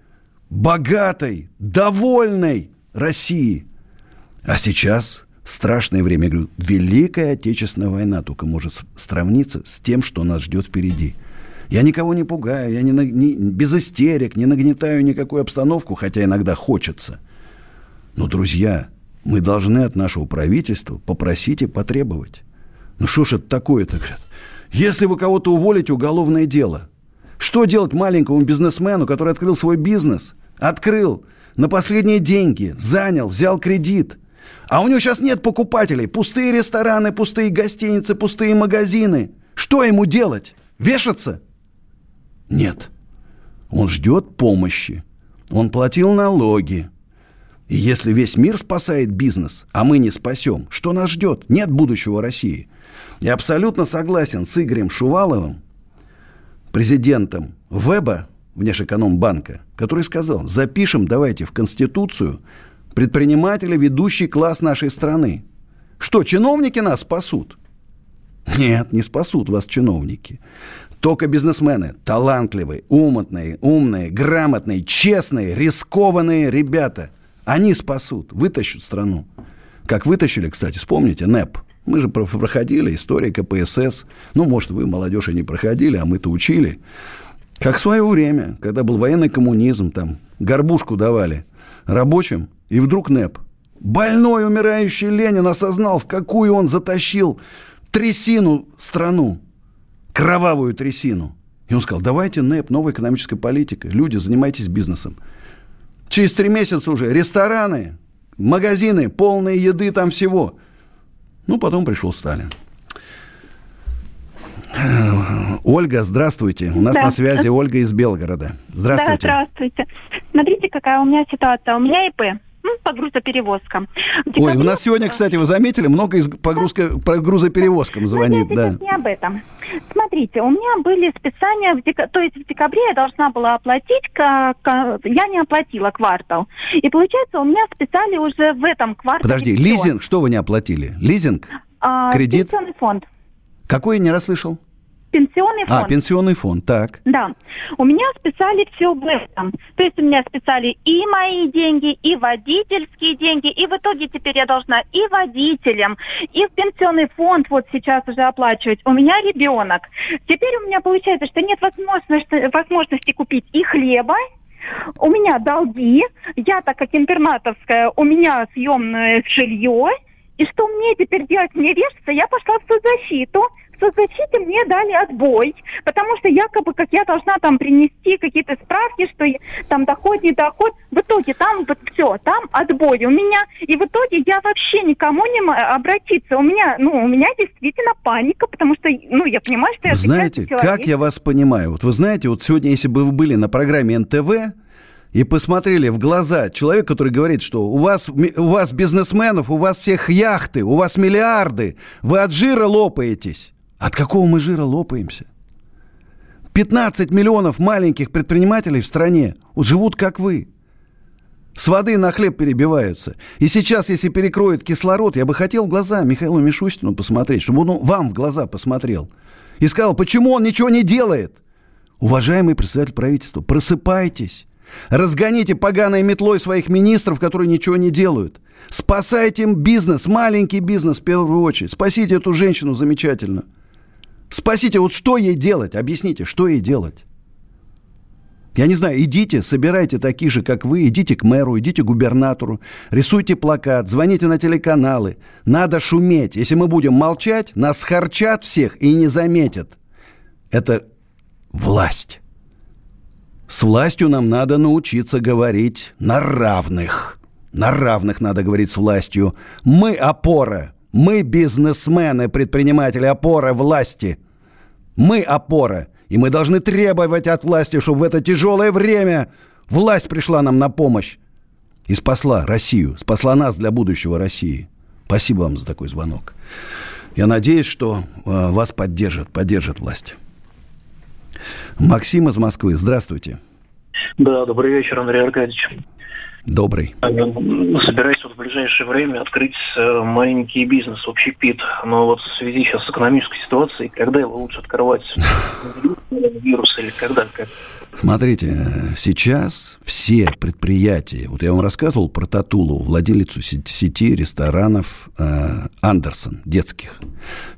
богатой, довольной России. А сейчас страшное время. Я говорю, Великая Отечественная война только может сравниться с тем, что нас ждет впереди. Я никого не пугаю, я не, не, без истерик, не нагнетаю никакую обстановку, хотя иногда хочется. Но, друзья, мы должны от нашего правительства попросить и потребовать. Ну что ж это такое-то, говорят? Если вы кого-то уволите, уголовное дело. Что делать маленькому бизнесмену, который открыл свой бизнес? Открыл на последние деньги, занял, взял кредит. А у него сейчас нет покупателей. Пустые рестораны, пустые гостиницы, пустые магазины. Что ему делать? Вешаться? Нет. Он ждет помощи. Он платил налоги. И если весь мир спасает бизнес, а мы не спасем, что нас ждет? Нет будущего России – Я абсолютно согласен с Игорем Шуваловым, президентом Веба, Внешэкономбанка, который сказал, запишем давайте в Конституцию предприниматели, ведущий класс нашей страны. Что, чиновники нас спасут? Нет, не спасут вас чиновники. Только бизнесмены, талантливые, умные, умные, грамотные, честные, рискованные ребята. Они спасут, вытащат страну. Как вытащили, кстати, вспомните, НЭП. Мы же проходили история КПСС. Ну, может, вы, молодежь, и не проходили, а мы-то учили. Как в свое время, когда был военный коммунизм, там горбушку давали рабочим, и вдруг НЭП. Больной, умирающий Ленин осознал, в какую он затащил трясину страну, кровавую трясину. И он сказал, давайте НЭП, новая экономическая политика. Люди, занимайтесь бизнесом. Через три месяца уже рестораны, магазины, полные еды там всего. Ну, потом пришел Сталин. Ольга, здравствуйте. У нас да. на связи Ольга из Белгорода. Здравствуйте. Да, здравствуйте. Смотрите, какая у меня ситуация. У меня ИП. Ну, по грузоперевозкам. Ой, у нас сегодня, кстати, вы заметили, много из погрузка, по грузоперевозкам звонит. Но да. не об этом. Смотрите, у меня были списания, в дек... то есть в декабре я должна была оплатить, я не оплатила квартал. И получается, у меня списали уже в этом квартале. Подожди, лизинг, что вы не оплатили? Лизинг? А, Кредит? Пенсионный фонд. Какой я не расслышал? Пенсионный а, фонд. А, пенсионный фонд, так. Да. У меня списали все в этом. То есть у меня списали и мои деньги, и водительские деньги, и в итоге теперь я должна и водителям, и в пенсионный фонд вот сейчас уже оплачивать. У меня ребенок. Теперь у меня получается, что нет возможности, возможности купить и хлеба, у меня долги, я так как интернатовская, у меня съемное жилье, и что мне теперь делать? Мне вешаться? Я пошла в соцзащиту, соцзащите мне дали отбой, потому что якобы как я должна там принести какие-то справки, что я, там доход, не доход. В итоге там вот все, там отбой у меня. И в итоге я вообще никому не обратиться. У меня, ну, у меня действительно паника, потому что, ну, я понимаю, что я... Знаете, как я вас понимаю? Вот вы знаете, вот сегодня, если бы вы были на программе НТВ, и посмотрели в глаза человек, который говорит, что у вас, у вас бизнесменов, у вас всех яхты, у вас миллиарды, вы от жира лопаетесь. От какого мы жира лопаемся? 15 миллионов маленьких предпринимателей в стране живут как вы. С воды на хлеб перебиваются. И сейчас, если перекроет кислород, я бы хотел в глаза Михаилу Мишустину посмотреть, чтобы он вам в глаза посмотрел. И сказал, почему он ничего не делает. Уважаемый председатель правительства, просыпайтесь. Разгоните поганой метлой своих министров, которые ничего не делают. Спасайте им бизнес, маленький бизнес в первую очередь. Спасите эту женщину замечательно. Спасите, вот что ей делать? Объясните, что ей делать? Я не знаю, идите, собирайте таких же, как вы, идите к мэру, идите к губернатору, рисуйте плакат, звоните на телеканалы. Надо шуметь. Если мы будем молчать, нас харчат всех и не заметят. Это власть. С властью нам надо научиться говорить на равных. На равных надо говорить с властью. Мы опора. Мы бизнесмены, предприниматели, опора власти. Мы опора. И мы должны требовать от власти, чтобы в это тяжелое время власть пришла нам на помощь. И спасла Россию, спасла нас для будущего России. Спасибо вам за такой звонок. Я надеюсь, что э, вас поддержат, поддержат власть. Максим из Москвы, здравствуйте. Да, добрый вечер, Андрей Аркадьевич. Добрый. Собираюсь вот в ближайшее время открыть э, маленький бизнес, общий пит. Но вот в связи сейчас с экономической ситуацией, когда его лучше открывать? Вирус или когда? Как? Смотрите, сейчас все предприятия, вот я вам рассказывал про Татулу, владелицу сети ресторанов э, Андерсон, детских.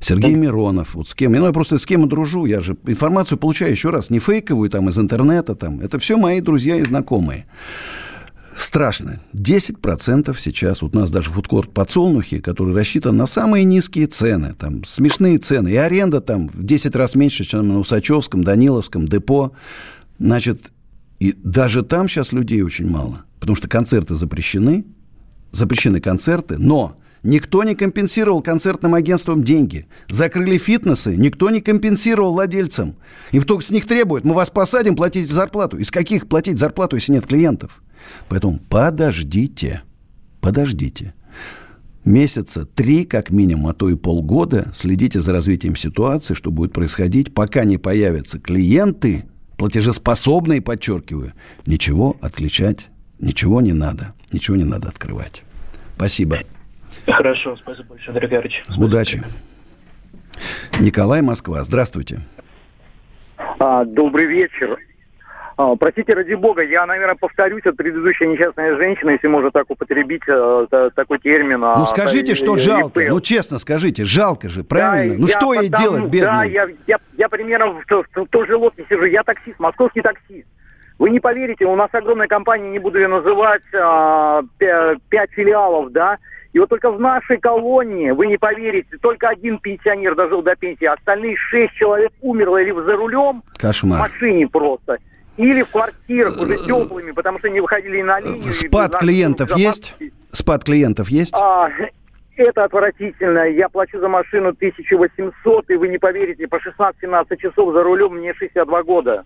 Сергей Миронов, вот с кем, ну, я просто с кем дружу, я же информацию получаю еще раз, не фейковую там из интернета, там, это все мои друзья и знакомые. Страшно. 10% сейчас, вот у нас даже фудкорт подсолнухи, который рассчитан на самые низкие цены, там смешные цены, и аренда там в 10 раз меньше, чем на Усачевском, Даниловском, депо. Значит, и даже там сейчас людей очень мало, потому что концерты запрещены, запрещены концерты, но Никто не компенсировал концертным агентствам деньги. Закрыли фитнесы, никто не компенсировал владельцам. И кто с них требует, мы вас посадим, платите зарплату. Из каких платить зарплату, если нет клиентов? Поэтому подождите, подождите. месяца три, как минимум, а то и полгода следите за развитием ситуации, что будет происходить, пока не появятся клиенты, платежеспособные, подчеркиваю, ничего отключать, ничего не надо, ничего не надо открывать. Спасибо. Хорошо, спасибо большое, Андрей Гарич. Удачи. Николай Москва, здравствуйте. А, добрый вечер. А, простите, ради бога, я, наверное, повторюсь от предыдущей несчастной женщины, если можно так употребить а, такой термин. А, ну, скажите, что жалко. Ну, честно скажите, жалко же, правильно? Да, ну, что ей делать, бедный? Да, я, я, я примерно в, в, в той же лодке сижу. Я таксист, московский таксист. Вы не поверите, у нас огромная компания, не буду ее называть, а, пять филиалов, да, и вот только в нашей колонии, вы не поверите, только один пенсионер дожил до пенсии, а остальные шесть человек умерло или за рулем, Кошмар. в машине просто. Или в квартирах уже теплыми, потому что не выходили на линию. Спад клиентов есть? Спад клиентов есть? А, это отвратительно. Я плачу за машину 1800, и вы не поверите, по 16-17 часов за рулем мне 62 года.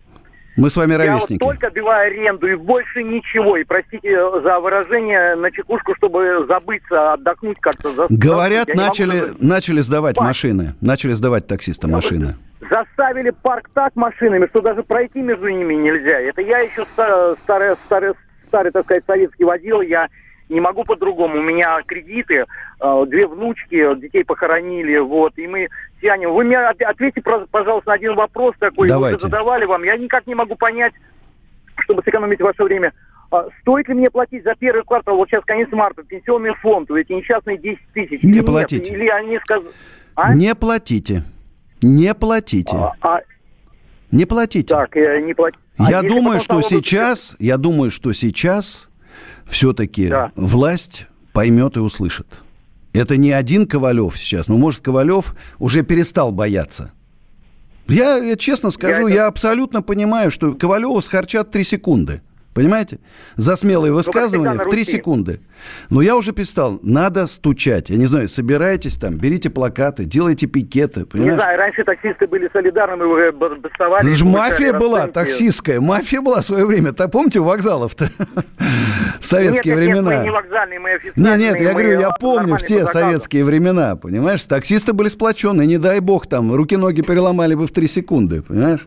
Мы с вами ровесники. Я вот только биваю аренду и больше ничего. И простите за выражение на чекушку, чтобы забыться, отдохнуть как-то. Говорят, начали, начали сдавать Парк. машины. Начали сдавать таксиста машины. Заставили парк так машинами, что даже пройти между ними нельзя. Это я еще старый, старый, старый, так сказать, советский водил. Я не могу по-другому. У меня кредиты, э, две внучки, детей похоронили, вот, и мы тянем. Вы мне ответьте, пожалуйста, на один вопрос такой, Давайте. уже задавали вам. Я никак не могу понять, чтобы сэкономить ваше время. А стоит ли мне платить за первый квартал, вот сейчас конец марта, пенсионный фонд, эти несчастные 10 тысяч? Не платите. Или они сказали... А? Не платите. Не платите. А, а... Не платите. Так, э, не платите. А я думаю, что сейчас, я думаю, что сейчас все-таки да. власть поймет и услышит. Это не один Ковалев сейчас. Ну, может, Ковалев уже перестал бояться. Я, я честно скажу, я, это... я абсолютно понимаю, что Ковалеву схарчат три секунды. Понимаете? За смелые ну, высказывания ну, в три секунды. Но я уже писал, надо стучать. Я не знаю, собирайтесь там, берите плакаты, делайте пикеты. Понимаешь? Не знаю, раньше таксисты были солидарными, вы бастовали. Это же мафия была, таксистская. Мафия была в свое время. Так помните, у вокзалов-то? В советские нет, времена. Нет, мы не вокзальные, мы официальные. Нет, нет, я говорю, я помню в те советские времена, понимаешь? Таксисты были сплоченные, не дай бог там, руки-ноги переломали бы в три секунды, понимаешь?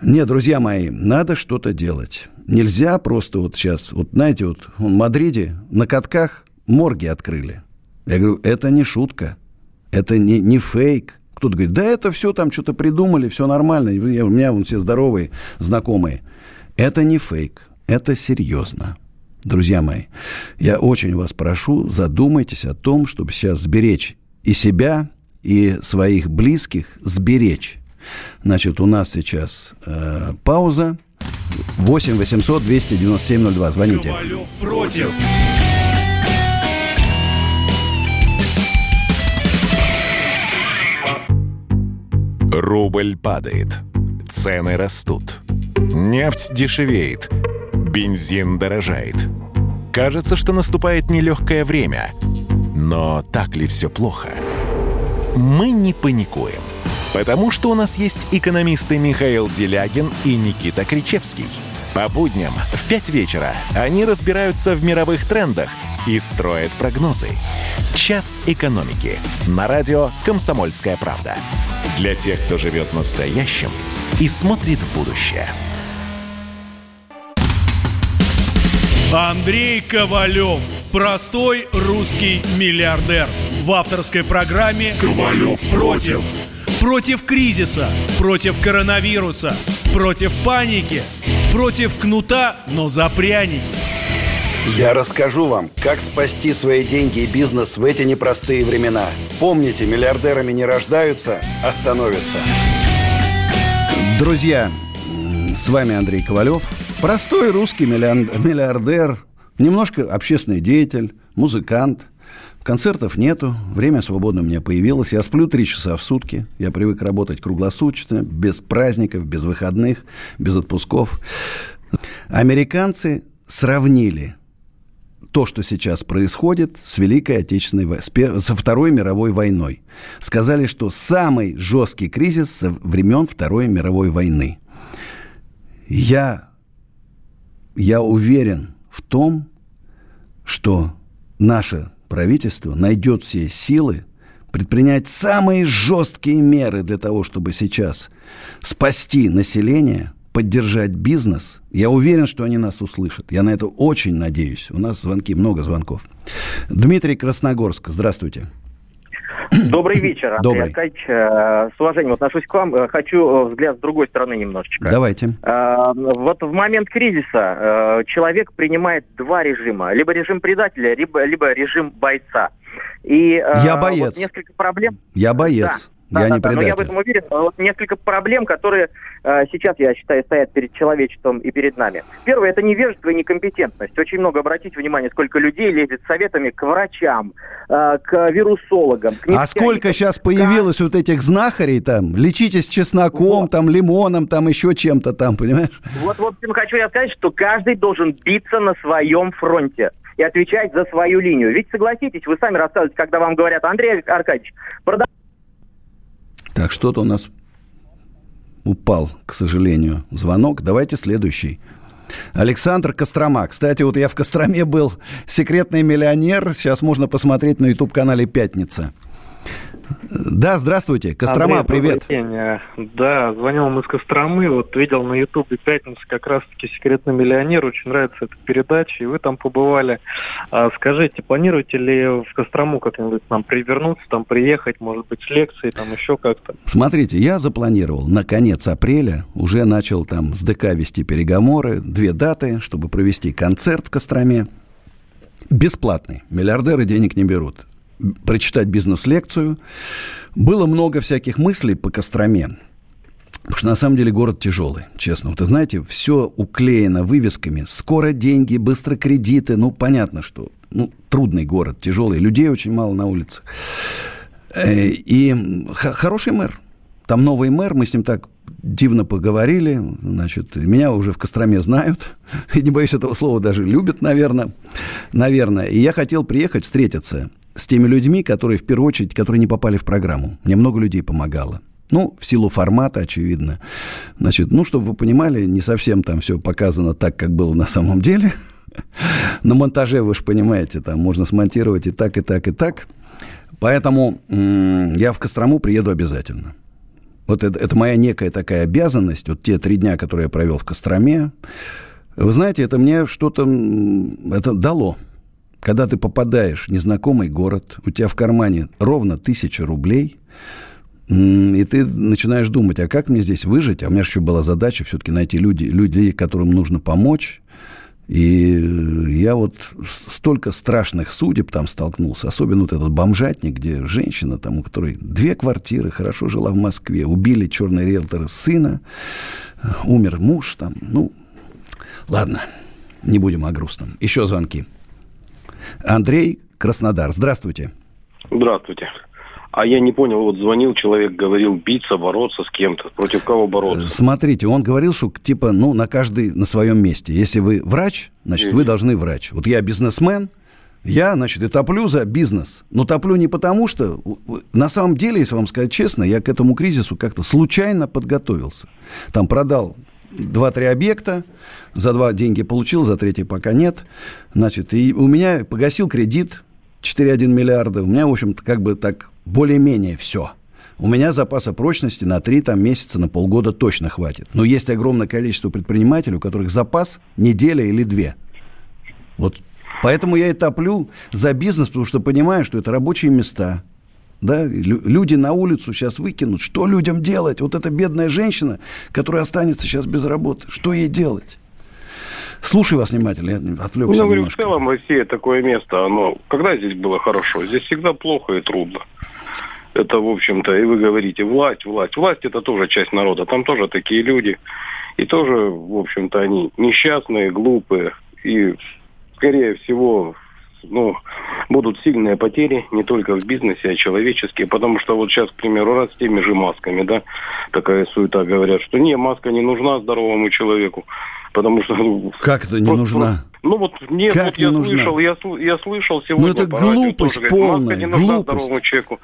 Нет, друзья мои, надо что-то делать. Нельзя просто вот сейчас, вот знаете, вот в Мадриде на катках морги открыли. Я говорю, это не шутка, это не, не фейк. Кто-то говорит, да это все там что-то придумали, все нормально. Я, у меня вон все здоровые знакомые. Это не фейк, это серьезно. Друзья мои, я очень вас прошу, задумайтесь о том, чтобы сейчас сберечь и себя, и своих близких, сберечь. Значит, у нас сейчас э, пауза. 8 800 297 02. Звоните. против. Рубль падает. Цены растут. Нефть дешевеет. Бензин дорожает. Кажется, что наступает нелегкое время. Но так ли все плохо? Мы не паникуем. Потому что у нас есть экономисты Михаил Делягин и Никита Кричевский. По будням в 5 вечера они разбираются в мировых трендах и строят прогнозы. «Час экономики» на радио «Комсомольская правда». Для тех, кто живет настоящим и смотрит в будущее. Андрей Ковалев. Простой русский миллиардер. В авторской программе «Ковалев против». Против кризиса, против коронавируса, против паники, против кнута, но за пряники. Я расскажу вам, как спасти свои деньги и бизнес в эти непростые времена. Помните, миллиардерами не рождаются, а становятся. Друзья, с вами Андрей Ковалев. Простой русский миллиардер, немножко общественный деятель, музыкант – Концертов нету, время свободно у меня появилось. Я сплю три часа в сутки. Я привык работать круглосуточно, без праздников, без выходных, без отпусков. Американцы сравнили то, что сейчас происходит с Великой Отечественной войной, со Второй мировой войной. Сказали, что самый жесткий кризис со времен Второй мировой войны. Я, я уверен в том, что наша правительство найдет все силы предпринять самые жесткие меры для того, чтобы сейчас спасти население, поддержать бизнес. Я уверен, что они нас услышат. Я на это очень надеюсь. У нас звонки, много звонков. Дмитрий Красногорск, здравствуйте. Добрый вечер, Андрей Добрый. Аркадьевич. Э, С уважением отношусь к вам. Э, Хочу э, взгляд с другой стороны немножечко. Давайте. Вот в момент кризиса человек принимает два режима. Либо режим предателя, либо, либо режим бойца. И, Я боец. вот несколько проблем. Я боец. Да, я да, не да, но я в предатель. этом уверен. Вот несколько проблем, которые э, сейчас, я считаю, стоят перед человечеством и перед нами. Первое – это невежество и некомпетентность. Очень много, обратите внимание, сколько людей лезет советами к врачам, э, к вирусологам, к А сколько сейчас появилось вот этих знахарей там? Лечитесь чесноком, там, лимоном, там, еще чем-то там, понимаешь? Вот, в общем, хочу я сказать, что каждый должен биться на своем фронте и отвечать за свою линию. Ведь согласитесь, вы сами рассказываете, когда вам говорят, Андрей Аркадьевич, прода- Так, что-то у нас упал, к сожалению, звонок. Давайте следующий. Александр Кострома. Кстати, вот я в Костроме был секретный миллионер. Сейчас можно посмотреть на YouTube-канале «Пятница». Да, здравствуйте. Кострома, Андрей, привет. день. Да, звонил вам из Костромы. Вот видел на Ютубе «Пятница» как раз-таки «Секретный миллионер». Очень нравится эта передача, и вы там побывали. А Скажите, планируете ли в Кострому как-нибудь нам привернуться, там приехать, может быть, с лекцией, там еще как-то? Смотрите, я запланировал на конец апреля, уже начал там с ДК вести переговоры, две даты, чтобы провести концерт в Костроме. Бесплатный, миллиардеры денег не берут. Прочитать бизнес-лекцию. Было много всяких мыслей по Костроме. Потому что на самом деле город тяжелый, честно. Вот, знаете, все уклеено вывесками. Скоро деньги, быстро кредиты. Ну, понятно, что ну, трудный город, тяжелый. Людей очень мало на улицах. Э, И хороший мэр. Там новый мэр, мы с ним так дивно поговорили. Значит, меня уже в Костроме знают. И не боюсь этого слова, даже любят, наверное. Наверное. И я хотел приехать, встретиться с теми людьми, которые, в первую очередь, которые не попали в программу. Мне много людей помогало. Ну, в силу формата, очевидно. Значит, ну, чтобы вы понимали, не совсем там все показано так, как было на самом деле. На монтаже, вы же понимаете, там можно смонтировать и так, и так, и так. Поэтому я в Кострому приеду обязательно. Вот это, это моя некая такая обязанность, вот те три дня, которые я провел в Костроме. Вы знаете, это мне что-то это дало. Когда ты попадаешь в незнакомый город, у тебя в кармане ровно тысяча рублей, и ты начинаешь думать, а как мне здесь выжить? А у меня еще была задача все-таки найти люди, людей, которым нужно помочь. И я вот столько страшных судеб там столкнулся, особенно вот этот бомжатник, где женщина там, у которой две квартиры, хорошо жила в Москве, убили черные риэлторы сына, умер муж там, ну, ладно, не будем о грустном. Еще звонки. Андрей Краснодар, здравствуйте. Здравствуйте. А я не понял, вот звонил человек, говорил биться, бороться с кем-то. Против кого бороться? Смотрите, он говорил, что типа, ну, на каждый на своем месте. Если вы врач, значит, вы должны врач. Вот я бизнесмен, я, значит, и топлю за бизнес. Но топлю не потому, что... На самом деле, если вам сказать честно, я к этому кризису как-то случайно подготовился. Там продал два-три объекта, за два деньги получил, за третий пока нет. Значит, и у меня погасил кредит 4,1 миллиарда. У меня, в общем-то, как бы так более-менее все. У меня запаса прочности на 3 там, месяца, на полгода точно хватит. Но есть огромное количество предпринимателей, у которых запас неделя или две. Вот поэтому я и топлю за бизнес, потому что понимаю, что это рабочие места. Да? Лю- люди на улицу сейчас выкинут. Что людям делать? Вот эта бедная женщина, которая останется сейчас без работы. Что ей делать? Слушаю вас внимательно, я отвлекся Ну, я говорю, в немножко. целом Россия такое место, оно... Когда здесь было хорошо? Здесь всегда плохо и трудно. Это, в общем-то, и вы говорите, власть, власть. Власть это тоже часть народа, там тоже такие люди. И тоже, в общем-то, они несчастные, глупые. И, скорее всего, ну, будут сильные потери не только в бизнесе, а человеческие. Потому что вот сейчас, к примеру, раз с теми же масками, да, такая суета, говорят, что не, маска не нужна здоровому человеку. Потому что... ну, Как это не просто- нужна? Ну вот нет, Как вот не я нужна? слышал, я, я слышал сегодня. Ну, это по радио глупость тоже, говорит, полная, Маска не нужна глупость. здоровому человеку.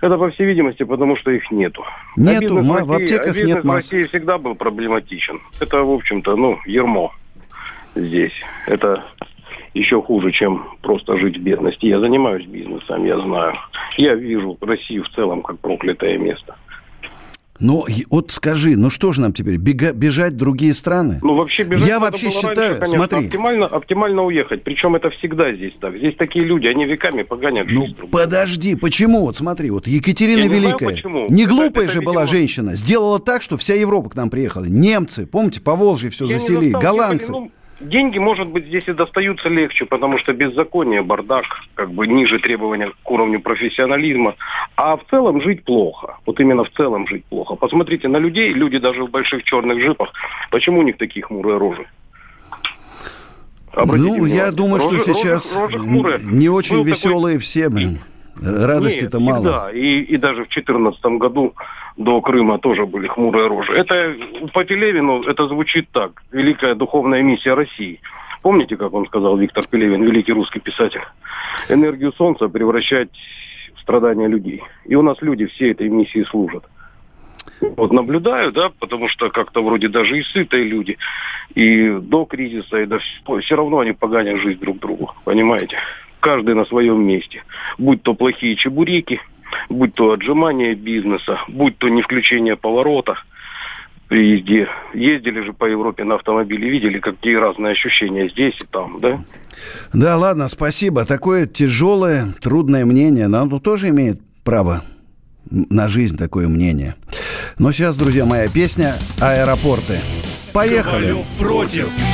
Это, по всей видимости, потому что их нету. Нету, а бизнес ма- в в аптеках а бизнес нет масок. России всегда был проблематичен. Это, в общем-то, ну, ермо здесь. Это еще хуже, чем просто жить в бедности. Я занимаюсь бизнесом, я знаю. Я вижу Россию в целом как проклятое место. Ну, вот скажи, ну что же нам теперь, бега, бежать в другие страны? Ну, вообще бежать Я вообще считаю, раньше, конечно, смотри. Оптимально, оптимально уехать, причем это всегда здесь так. Здесь такие люди, они веками погонят Ну, подожди, почему? Вот смотри, вот Екатерина Я Великая, не, знаю, не глупая это, же это, была видимо... женщина, сделала так, что вся Европа к нам приехала. Немцы, помните, по Волжье все Я засели, голландцы. Ехали, ну, Деньги, может быть, здесь и достаются легче, потому что беззаконие, бардак, как бы ниже требования к уровню профессионализма. А в целом жить плохо. Вот именно в целом жить плохо. Посмотрите на людей, люди даже в больших черных джипах. Почему у них такие хмурые рожи? Обратите ну, внимание. я думаю, рожи, что сейчас рожи, рожи не очень Был веселые такой... все, блин. Радости-то мало. Да, и, и даже в 2014 году до Крыма тоже были хмурые рожи. Это по Пелевину это звучит так. Великая духовная миссия России. Помните, как он сказал Виктор Пелевин, великий русский писатель? Энергию солнца превращать в страдания людей. И у нас люди все этой миссии служат. Вот наблюдаю, да, потому что как-то вроде даже и сытые люди, и до кризиса, и до всего, все равно они поганят жизнь друг другу, понимаете? Каждый на своем месте. Будь то плохие чебуреки, будь то отжимание бизнеса, будь то не включение поворота при езде. Ездили же по Европе на автомобиле, видели, какие разные ощущения здесь и там, да? Да, ладно, спасибо. Такое тяжелое, трудное мнение, но оно тоже имеет право на жизнь такое мнение. Но сейчас, друзья, моя песня «Аэропорты». Поехали! Ковалев против!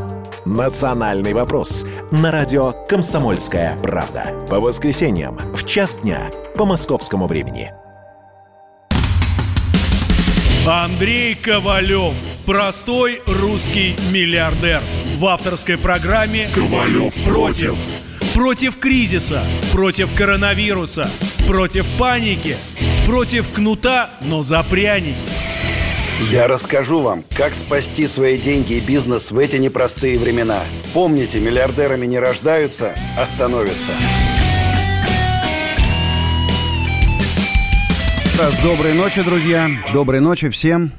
«Национальный вопрос» на радио «Комсомольская правда». По воскресеньям в час дня по московскому времени. Андрей Ковалев. Простой русский миллиардер. В авторской программе «Ковалев против». Против кризиса, против коронавируса, против паники, против кнута, но за пряники. Я расскажу вам, как спасти свои деньги и бизнес в эти непростые времена. Помните, миллиардерами не рождаются, а становятся. Раз, доброй ночи, друзья. Доброй ночи всем.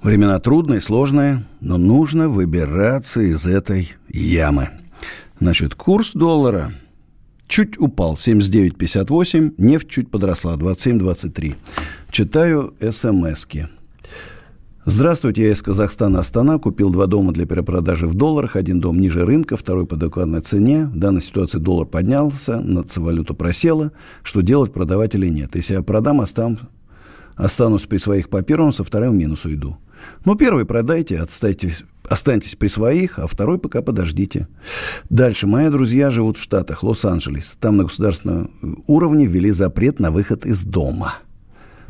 Времена трудные, сложные, но нужно выбираться из этой ямы. Значит, курс доллара чуть упал, 79,58, нефть чуть подросла, 27,23. Читаю смски. Здравствуйте, я из Казахстана Астана. Купил два дома для перепродажи в долларах. Один дом ниже рынка, второй по адекватной цене. В данной ситуации доллар поднялся, нацвалюта просела. Что делать, продавать или нет? Если я продам, остан, останусь при своих по первому, со вторым в минус уйду. Ну, первый продайте, отстайтесь, останьтесь при своих, а второй пока подождите. Дальше. Мои друзья живут в Штатах, Лос-Анджелес. Там на государственном уровне ввели запрет на выход из дома.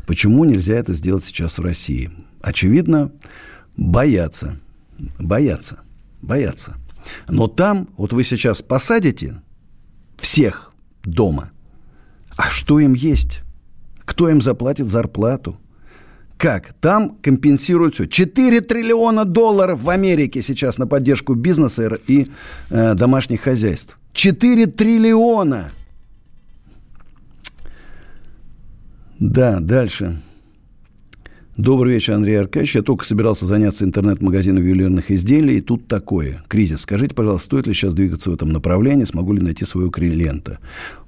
Почему нельзя это сделать сейчас в России? очевидно, боятся. Боятся. Боятся. Но там, вот вы сейчас посадите всех дома, а что им есть? Кто им заплатит зарплату? Как? Там компенсируют все. 4 триллиона долларов в Америке сейчас на поддержку бизнеса и э, домашних хозяйств. 4 триллиона! Да, дальше. Добрый вечер, Андрей Аркадьевич. Я только собирался заняться интернет-магазином ювелирных изделий, и тут такое. Кризис. Скажите, пожалуйста, стоит ли сейчас двигаться в этом направлении? Смогу ли найти своего клиента?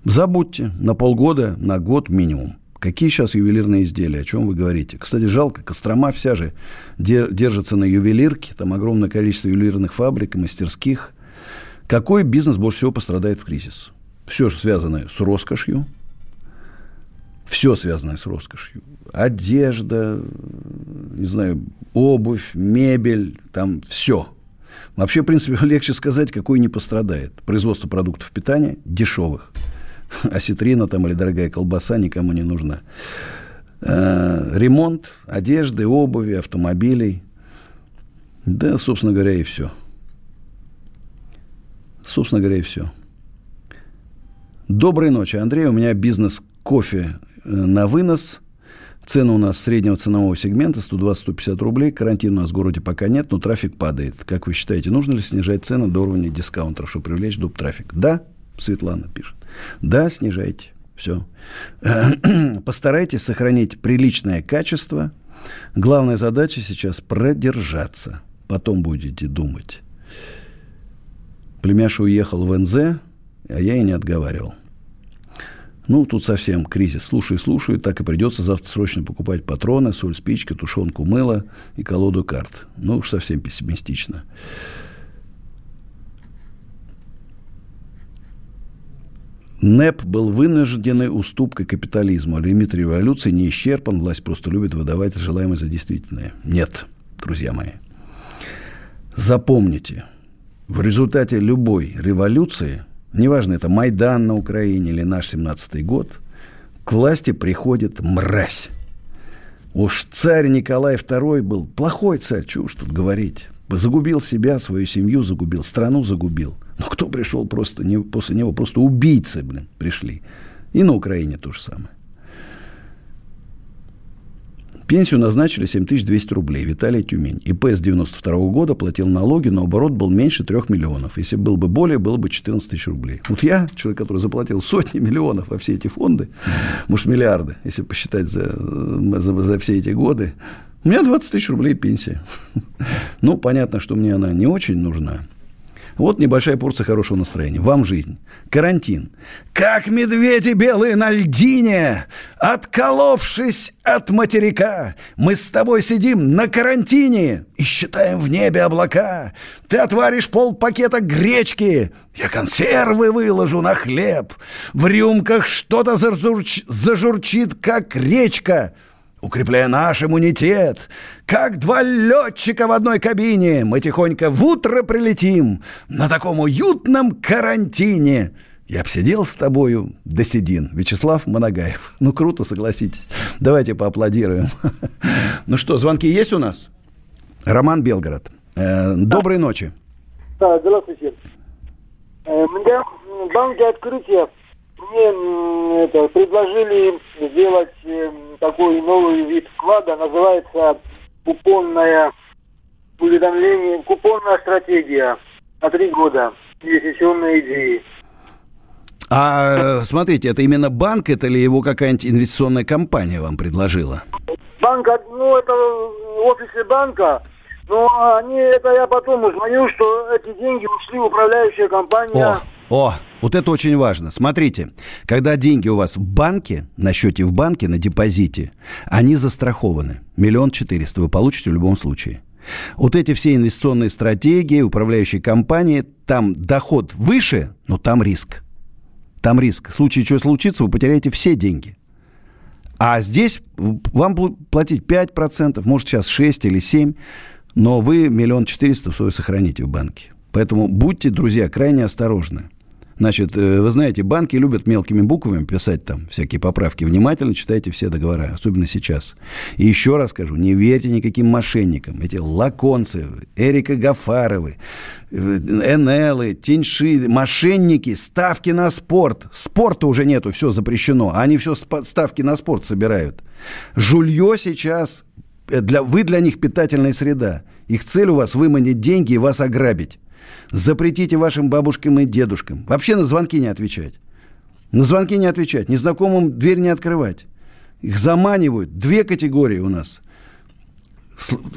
Забудьте. На полгода, на год минимум. Какие сейчас ювелирные изделия? О чем вы говорите? Кстати, жалко, Кострома вся же держится на ювелирке. Там огромное количество ювелирных фабрик и мастерских. Какой бизнес больше всего пострадает в кризис? Все, что связано с роскошью, все связанное с роскошью. Одежда, не знаю, обувь, мебель, там все. Вообще, в принципе, легче сказать, какой не пострадает. Производство продуктов питания дешевых. Осетрина там или дорогая колбаса никому не нужна. Э, ремонт одежды, обуви, автомобилей. Да, собственно говоря, и все. Собственно говоря, и все. Доброй ночи, Андрей. У меня бизнес кофе на вынос. Цены у нас среднего ценового сегмента 120-150 рублей. Карантина у нас в городе пока нет, но трафик падает. Как вы считаете, нужно ли снижать цены до уровня дискаунтеров, чтобы привлечь доп. трафик? Да, Светлана пишет. Да, снижайте. Все. Постарайтесь сохранить приличное качество. Главная задача сейчас продержаться. Потом будете думать. Племяша уехал в НЗ, а я и не отговаривал. Ну, тут совсем кризис. Слушай, слушай, так и придется завтра срочно покупать патроны, соль, спички, тушенку мыло и колоду карт. Ну, уж совсем пессимистично. НЭП был вынужденной уступкой капитализму. Лимит революции не исчерпан. Власть просто любит выдавать желаемое за действительное. Нет, друзья мои. Запомните, в результате любой революции, неважно, это Майдан на Украине или наш 17-й год, к власти приходит мразь. Уж царь Николай II был плохой царь, чего уж тут говорить. Загубил себя, свою семью загубил, страну загубил – но кто пришел просто не, после него? Просто убийцы, блин, пришли. И на Украине то же самое. Пенсию назначили 7200 рублей. Виталий Тюмень. ИП с 92 -го года платил налоги, но оборот был меньше 3 миллионов. Если был бы более, было бы 14 тысяч рублей. Вот я, человек, который заплатил сотни миллионов во все эти фонды, может, миллиарды, если посчитать за, за, за все эти годы, у меня 20 тысяч рублей пенсия. Ну, понятно, что мне она не очень нужна. Вот небольшая порция хорошего настроения. Вам жизнь. Карантин. Как медведи белые на льдине, отколовшись от материка, мы с тобой сидим на карантине и считаем в небе облака. Ты отваришь пол пакета гречки, я консервы выложу на хлеб. В рюмках что-то зажурч... зажурчит, как речка — укрепляя наш иммунитет. Как два летчика в одной кабине мы тихонько в утро прилетим на таком уютном карантине. Я б сидел с тобою до седин. Вячеслав Моногаев. Ну, круто, согласитесь. Давайте поаплодируем. Ну что, звонки есть у нас? Роман Белгород. Э, доброй ночи. Да, здравствуйте. Э, мне банки открытия мне это, предложили сделать э, такой новый вид вклада, называется купонная уведомление, купонная стратегия на три года, инвестиционные идеи. А смотрите, это именно банк, это ли его какая-нибудь инвестиционная компания вам предложила? Банк, ну это офисы банка, но они, это я потом узнаю, что эти деньги ушли в управляющая компания. О, о, вот это очень важно. Смотрите, когда деньги у вас в банке, на счете в банке, на депозите, они застрахованы. Миллион четыреста вы получите в любом случае. Вот эти все инвестиционные стратегии, управляющие компании, там доход выше, но там риск. Там риск. В случае чего случится, вы потеряете все деньги. А здесь вам платить 5%, может сейчас 6 или 7, но вы миллион четыреста свой сохраните в банке. Поэтому будьте, друзья, крайне осторожны. Значит, э, вы знаете, банки любят мелкими буквами писать там всякие поправки. Внимательно читайте все договора, особенно сейчас. И еще раз скажу, не верьте никаким мошенникам. Эти лаконцы, Эрика Гафаровы, э, НЛы, Теньши, мошенники, ставки на спорт. Спорта уже нету, все запрещено. Они все ставки на спорт собирают. Жулье сейчас, э, для, вы для них питательная среда. Их цель у вас выманить деньги и вас ограбить. Запретите вашим бабушкам и дедушкам вообще на звонки не отвечать. На звонки не отвечать, незнакомым дверь не открывать. Их заманивают. Две категории у нас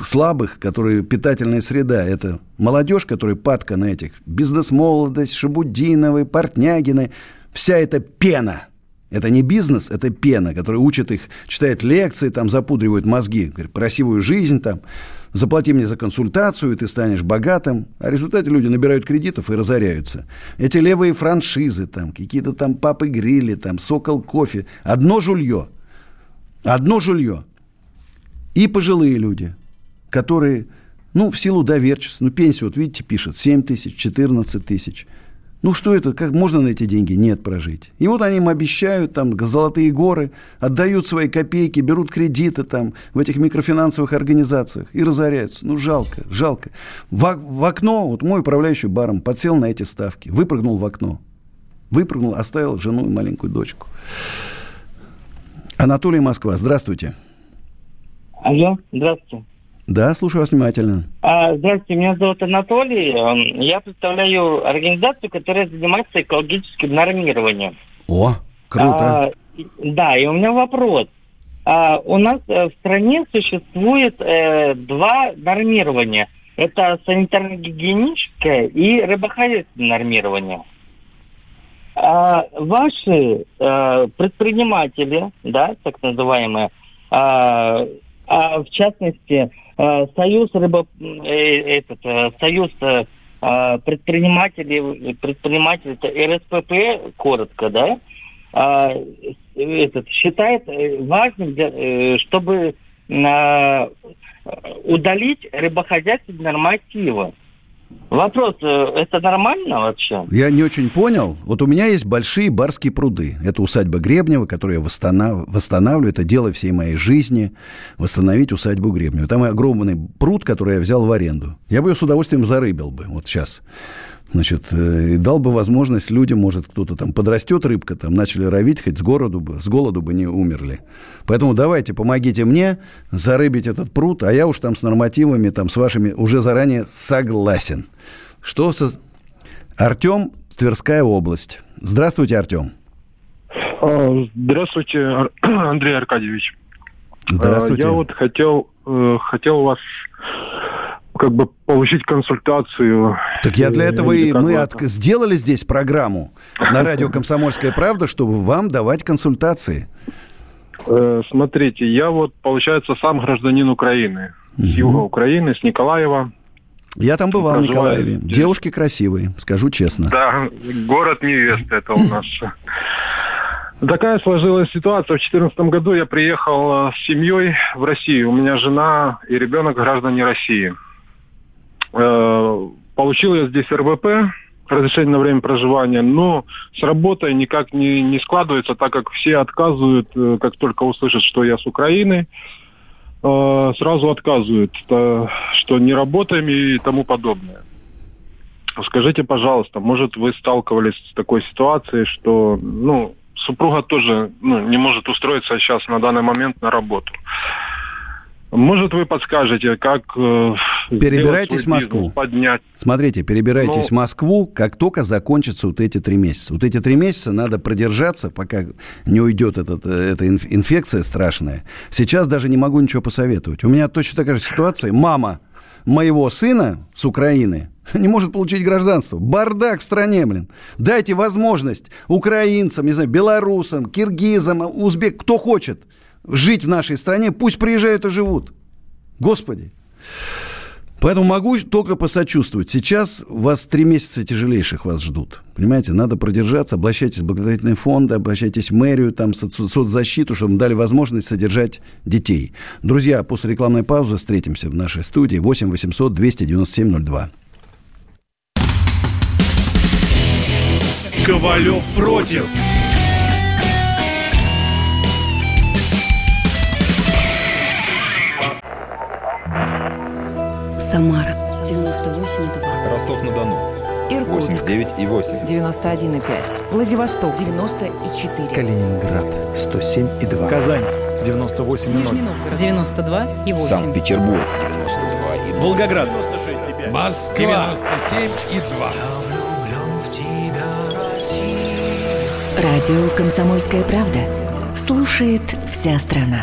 слабых, которые питательная среда. Это молодежь, которая падка на этих. Бизнес-молодость, Шабудиновы, Портнягины. Вся эта пена. Это не бизнес, это пена, которая учит их, читает лекции, там запудривают мозги, красивую жизнь там заплати мне за консультацию, и ты станешь богатым. А в результате люди набирают кредитов и разоряются. Эти левые франшизы, там, какие-то там папы грили, там, сокол кофе. Одно жулье. Одно жулье. И пожилые люди, которые, ну, в силу доверчивости, ну, пенсию, вот видите, пишет, 7 тысяч, 14 тысяч. Ну что это, как можно на эти деньги нет прожить? И вот они им обещают там золотые горы, отдают свои копейки, берут кредиты там в этих микрофинансовых организациях и разоряются. Ну жалко, жалко. В, в окно, вот мой управляющий баром подсел на эти ставки, выпрыгнул в окно. Выпрыгнул, оставил жену и маленькую дочку. Анатолий Москва, здравствуйте. Алло, здравствуйте. Да, слушаю вас внимательно. А, здравствуйте, меня зовут Анатолий. Эм, я представляю организацию, которая занимается экологическим нормированием. О, круто. А, да, и у меня вопрос. А, у нас э, в стране существует э, два нормирования. Это санитарно-гигиеническое и рыбохозяйственное нормирование. А, ваши а, предприниматели, да, так называемые, а, в частности, а, Союз рыбо, э, этот, а, Союз а, предпринимателей, предпринимателей, это РСПП, коротко, да, а, этот, считает важным, чтобы а, удалить рыбохозяйственные нормативы. Вопрос, э, это нормально вообще? Я не очень понял. Вот у меня есть большие барские пруды. Это усадьба Гребнева, которую я восстанов... восстанавливаю. Это дело всей моей жизни. Восстановить усадьбу Гребнева. Там огромный пруд, который я взял в аренду. Я бы ее с удовольствием зарыбил бы. Вот сейчас. Значит, э, дал бы возможность людям, может, кто-то там подрастет рыбка, там начали ровить, хоть с городу бы, с голоду бы не умерли. Поэтому давайте, помогите мне зарыбить этот пруд, а я уж там с нормативами, там с вашими уже заранее согласен. Что со... Артем, Тверская область. Здравствуйте, Артем. А, здравствуйте, Андрей Аркадьевич. Здравствуйте. А, я вот хотел, э, хотел вас как бы получить консультацию. Так я для этого и мы от... сделали здесь программу на радио «Комсомольская правда», чтобы вам давать консультации. Э, смотрите, я вот, получается, сам гражданин Украины. С юга Украины, с Николаева. Я там бывал в Николаеве. Здесь. Девушки красивые, скажу честно. Да, город невесты это у нас. Такая сложилась ситуация. В 2014 году я приехал э, с семьей в Россию. У меня жена и ребенок граждане России. Э, получил я здесь РВП, разрешение на время проживания, но с работой никак не, не складывается, так как все отказывают, э, как только услышат, что я с Украины, э, сразу отказывают, что не работаем и тому подобное. Скажите, пожалуйста, может вы сталкивались с такой ситуацией, что ну, супруга тоже ну, не может устроиться сейчас на данный момент на работу. Может, вы подскажете, как... Э, перебирайтесь в Москву. Поднять. Смотрите, перебирайтесь Но... Ну. в Москву, как только закончатся вот эти три месяца. Вот эти три месяца надо продержаться, пока не уйдет этот, э, эта инфекция страшная. Сейчас даже не могу ничего посоветовать. У меня точно такая же ситуация. Мама моего сына с Украины не может получить гражданство. Бардак в стране, блин. Дайте возможность украинцам, не знаю, белорусам, киргизам, узбек, кто хочет – жить в нашей стране, пусть приезжают и живут. Господи. Поэтому могу только посочувствовать. Сейчас вас три месяца тяжелейших вас ждут. Понимаете, надо продержаться, обращайтесь в благотворительные фонды, обращайтесь в мэрию, там, соц- соцзащиту, чтобы дали возможность содержать детей. Друзья, после рекламной паузы встретимся в нашей студии 8 800 297 02. Ковалев против. Самара 98,2. Ростов-на-Дону. Иркутск. 89,8. 91,5. Владивосток. 94. Калининград. 107,2. Казань. 98,0. Нижний Новгород. 92,8. Санкт-Петербург. 92,2. Волгоград. 96,5. Москва. 97,2. Радио «Комсомольская правда». Слушает вся страна.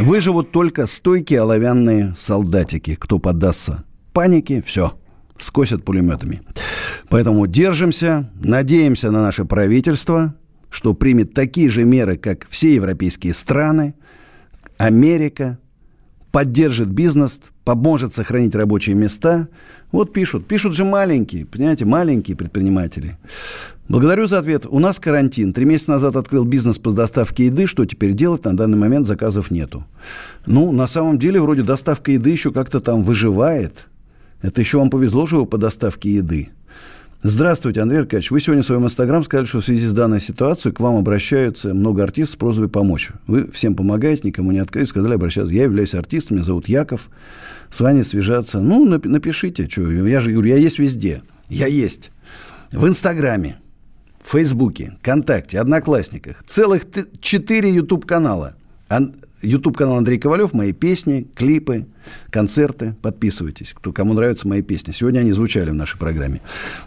Выживут только стойкие оловянные солдатики. Кто поддастся панике, все. скосят пулеметами. Поэтому держимся, надеемся на наше правительство, что примет такие же меры, как все европейские страны, Америка, поддержит бизнес, поможет сохранить рабочие места. Вот пишут. Пишут же маленькие, понимаете, маленькие предприниматели. Благодарю за ответ. У нас карантин. Три месяца назад открыл бизнес по доставке еды. Что теперь делать? На данный момент заказов нету. Ну, на самом деле, вроде доставка еды еще как-то там выживает. Это еще вам повезло, что вы по доставке еды. Здравствуйте, Андрей Аркадьевич. Вы сегодня в своем инстаграм сказали, что в связи с данной ситуацией к вам обращаются много артистов с просьбой помочь. Вы всем помогаете, никому не отказываете, сказали обращаться. Я являюсь артистом, меня зовут Яков. С вами свяжаться. Ну, напишите. Что, я же говорю, я есть везде. Я есть. В Инстаграме, Фейсбуке, ВКонтакте, Одноклассниках. Целых четыре YouTube-канала. YouTube канал Андрей Ковалев, мои песни, клипы, концерты. Подписывайтесь, кто, кому нравятся мои песни. Сегодня они звучали в нашей программе.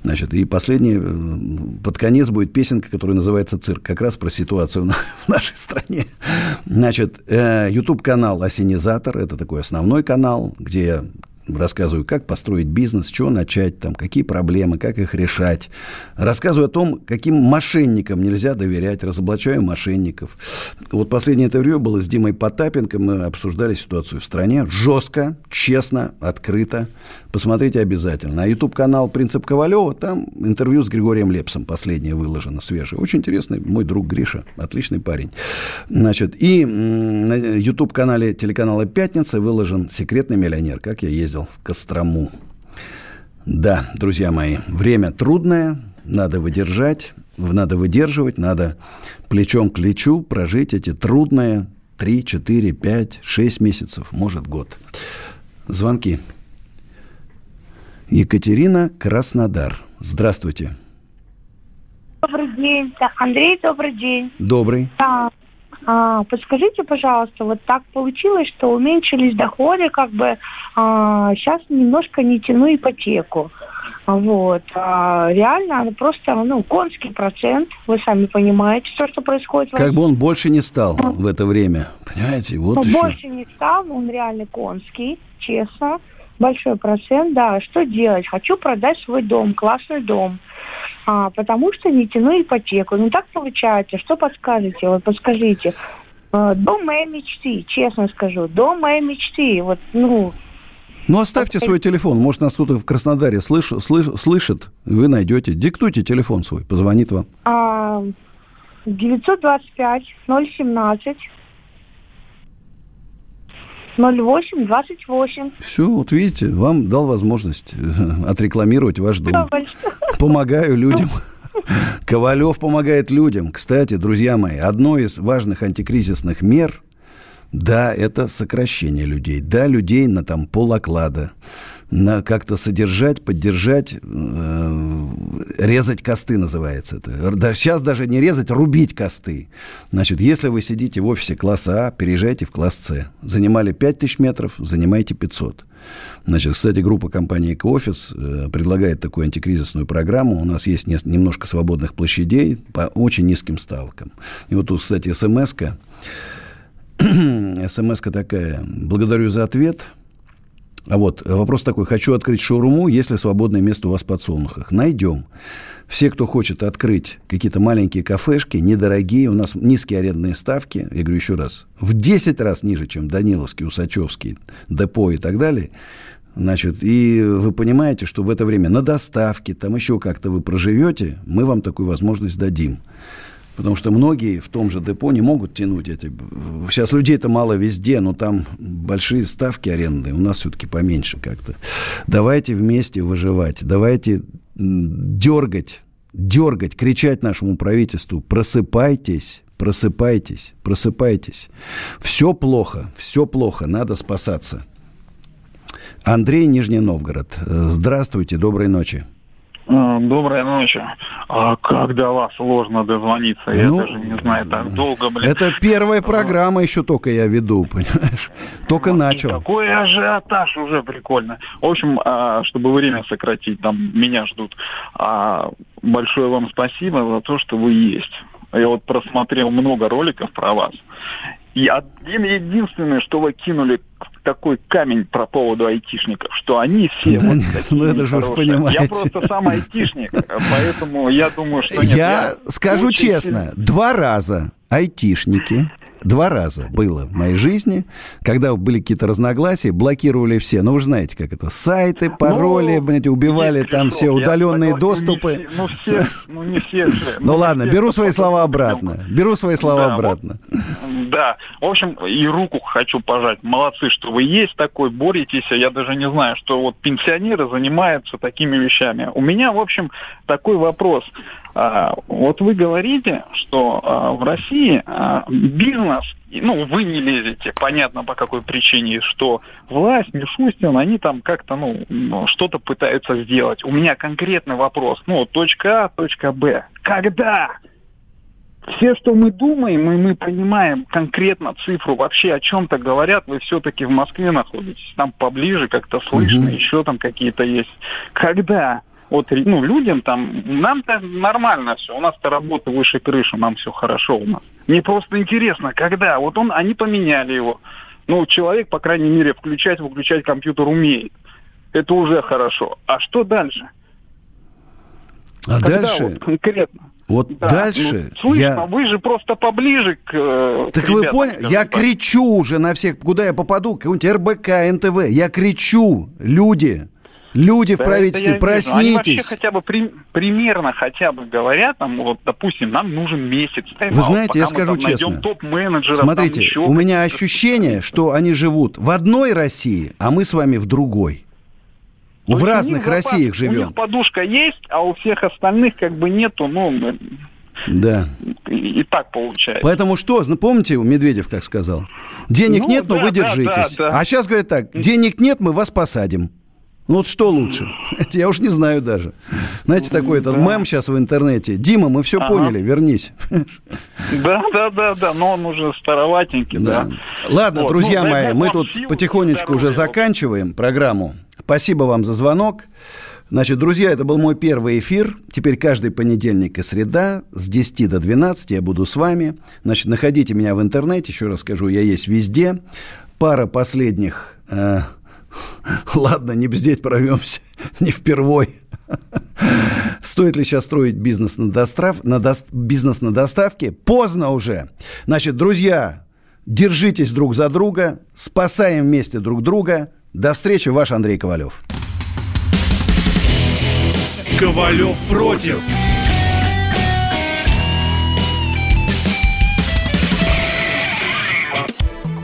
Значит, и последний, э, под конец будет песенка, которая называется «Цирк». Как раз про ситуацию в нашей стране. Значит, э, YouTube канал «Осенизатор». Это такой основной канал, где я рассказываю, как построить бизнес, чего начать, там, какие проблемы, как их решать. Рассказываю о том, каким мошенникам нельзя доверять, разоблачаю мошенников. Вот последнее интервью было с Димой Потапенко, мы обсуждали ситуацию в стране жестко, честно, открыто. Посмотрите обязательно. А YouTube-канал «Принцип Ковалева», там интервью с Григорием Лепсом последнее выложено, свежее. Очень интересный, мой друг Гриша, отличный парень. Значит, и на YouTube-канале телеканала «Пятница» выложен «Секретный миллионер», как я ездил в Кострому. Да, друзья мои, время трудное, надо выдержать, надо выдерживать, надо плечом к плечу прожить эти трудные 3, 4, 5, 6 месяцев, может, год. Звонки. Екатерина Краснодар. Здравствуйте. Добрый день. Андрей, добрый день. Добрый. Да. А, подскажите, пожалуйста, вот так получилось, что уменьшились доходы, как бы а, сейчас немножко не тяну ипотеку. Вот. А реально, ну, просто, ну, конский процент, вы сами понимаете, все, что происходит. Как бы он больше не стал в это время, понимаете? Вот ну, еще. больше не стал, он реально конский, честно большой процент, да, что делать? Хочу продать свой дом, классный дом, а, потому что не тяну ипотеку. Ну так получается, что подскажете? Вот подскажите. А, дом моей мечты, честно скажу, дом моей мечты. Вот, ну, ну, оставьте свой телефон. Может, нас кто-то в Краснодаре слыш, слыш, слышит, вы найдете. Диктуйте телефон свой, позвонит вам. А, 925 017 0828. Все, вот видите, вам дал возможность э, отрекламировать ваш дом. Помогаю людям. Ковалев помогает людям. Кстати, друзья мои, одно из важных антикризисных мер, да, это сокращение людей. Да, людей на там пол оклада на как-то содержать, поддержать, э, резать косты называется это. Да, сейчас даже не резать, рубить косты. Значит, если вы сидите в офисе класса А, переезжайте в класс С. Занимали 5000 метров, занимайте 500. Значит, кстати, группа компании «Экоофис» предлагает такую антикризисную программу. У нас есть не, немножко свободных площадей по очень низким ставкам. И вот тут, кстати, смс-ка. смс-ка такая. Благодарю за ответ – а вот вопрос такой. Хочу открыть шаурму, если свободное место у вас в подсолнухах. Найдем. Все, кто хочет открыть какие-то маленькие кафешки, недорогие, у нас низкие арендные ставки, я говорю еще раз, в 10 раз ниже, чем Даниловский, Усачевский, Депо и так далее, Значит, и вы понимаете, что в это время на доставке, там еще как-то вы проживете, мы вам такую возможность дадим. Потому что многие в том же депо не могут тянуть эти... Сейчас людей-то мало везде, но там большие ставки арендные. У нас все-таки поменьше как-то. Давайте вместе выживать. Давайте дергать, дергать, кричать нашему правительству. Просыпайтесь, просыпайтесь, просыпайтесь. Все плохо, все плохо, надо спасаться. Андрей Нижний Новгород. Здравствуйте, доброй ночи. А, доброй ночи. А как до вас сложно дозвониться? Я ну, даже не знаю, так долго, блин. Это первая программа еще только я веду, понимаешь? Только начал. Какой ажиотаж уже прикольно. В общем, а, чтобы время сократить, там меня ждут. Большое вам спасибо за то, что вы есть. Я вот просмотрел много роликов про вас. И один единственный, что вы кинули такой камень про поводу айтишников, что они все Да вот нет, такие ну это же вы понимаете. Я просто сам айтишник, поэтому я думаю, что нет. Я скажу очень честно, два раза айтишники, два раза было в моей жизни, когда были какие-то разногласия, блокировали все. Ну, вы же знаете, как это. Сайты, пароли, Ну, блядь, убивали там все удаленные согласен, доступы. Ну, все, ну, не все же. Ну не ладно, беру свои слова обратно. Беру свои слова обратно. Да, в общем, и руку хочу пожать. Молодцы, что вы есть такой, боретесь. А Я даже не знаю, что вот пенсионеры занимаются такими вещами. У меня, в общем, такой вопрос. А, Вот вы говорите, что а, в России а, бизнес, ну, вы не лезете, понятно по какой причине, что власть, Мишустин, они там как-то, ну, что-то пытаются сделать. У меня конкретный вопрос. Ну, точка А, точка Б. Когда? все, что мы думаем, и мы понимаем конкретно цифру, вообще о чем-то говорят, вы все-таки в Москве находитесь, там поближе как-то слышно, Мгм. еще там какие-то есть. Когда? Вот, ну, людям там, нам-то нормально все, у нас-то работа выше крыши, нам все хорошо у нас. Мне просто интересно, когда? Вот он, они поменяли его. Ну, человек, по крайней мере, включать, выключать компьютер умеет. Это уже хорошо. А что дальше? А Когда дальше, вот конкретно? вот Да, дальше ну, слышно, я... вы же просто поближе к... э, Так к вы ребятам, поняли? Я так. кричу уже на всех, куда я попаду, какой-нибудь РБК, НТВ. Я кричу, люди, люди в Да, это правительстве, вижу. Они вообще проснитесь. хотя бы при- примерно хотя бы говорят, там, вот, допустим, нам нужен месяц. Вы знаете, я скажу честно. Смотрите, еще у меня ощущение, что они живут в одной России, а мы с вами в другой. То в есть у разных Россиях У живем. них подушка есть, а у всех остальных как бы нету, ну, Да. и, и так получается. Поэтому что, ну, помните, Медведев как сказал? Денег Ну, нет, но да, вы да, держитесь. да, да. А сейчас говорят так, денег нет, мы вас посадим. Ну вот что лучше? Это я уж не знаю даже. Знаете, такой этот мем сейчас в интернете. Дима, мы все Ага. поняли, вернись. Да, да, да, да, но он уже староватенький, да. Ладно, Вот, друзья ну, мои, мы тут потихонечку уже заканчиваем программу. Спасибо вам за звонок. Значит, друзья, это был мой первый эфир. Теперь каждый понедельник и среда с 10 до 12 я буду с вами. Значит, находите меня в интернете. Еще раз скажу, я есть везде. Пара последних... э, Ладно, не бздеть прорвемся, не впервой. Стоит ли сейчас строить бизнес на, достав... на дос- бизнес на доставке? Поздно уже. Значит, друзья, держитесь друг за друга, спасаем вместе друг друга. До встречи, ваш Андрей Ковалев. Ковалев против.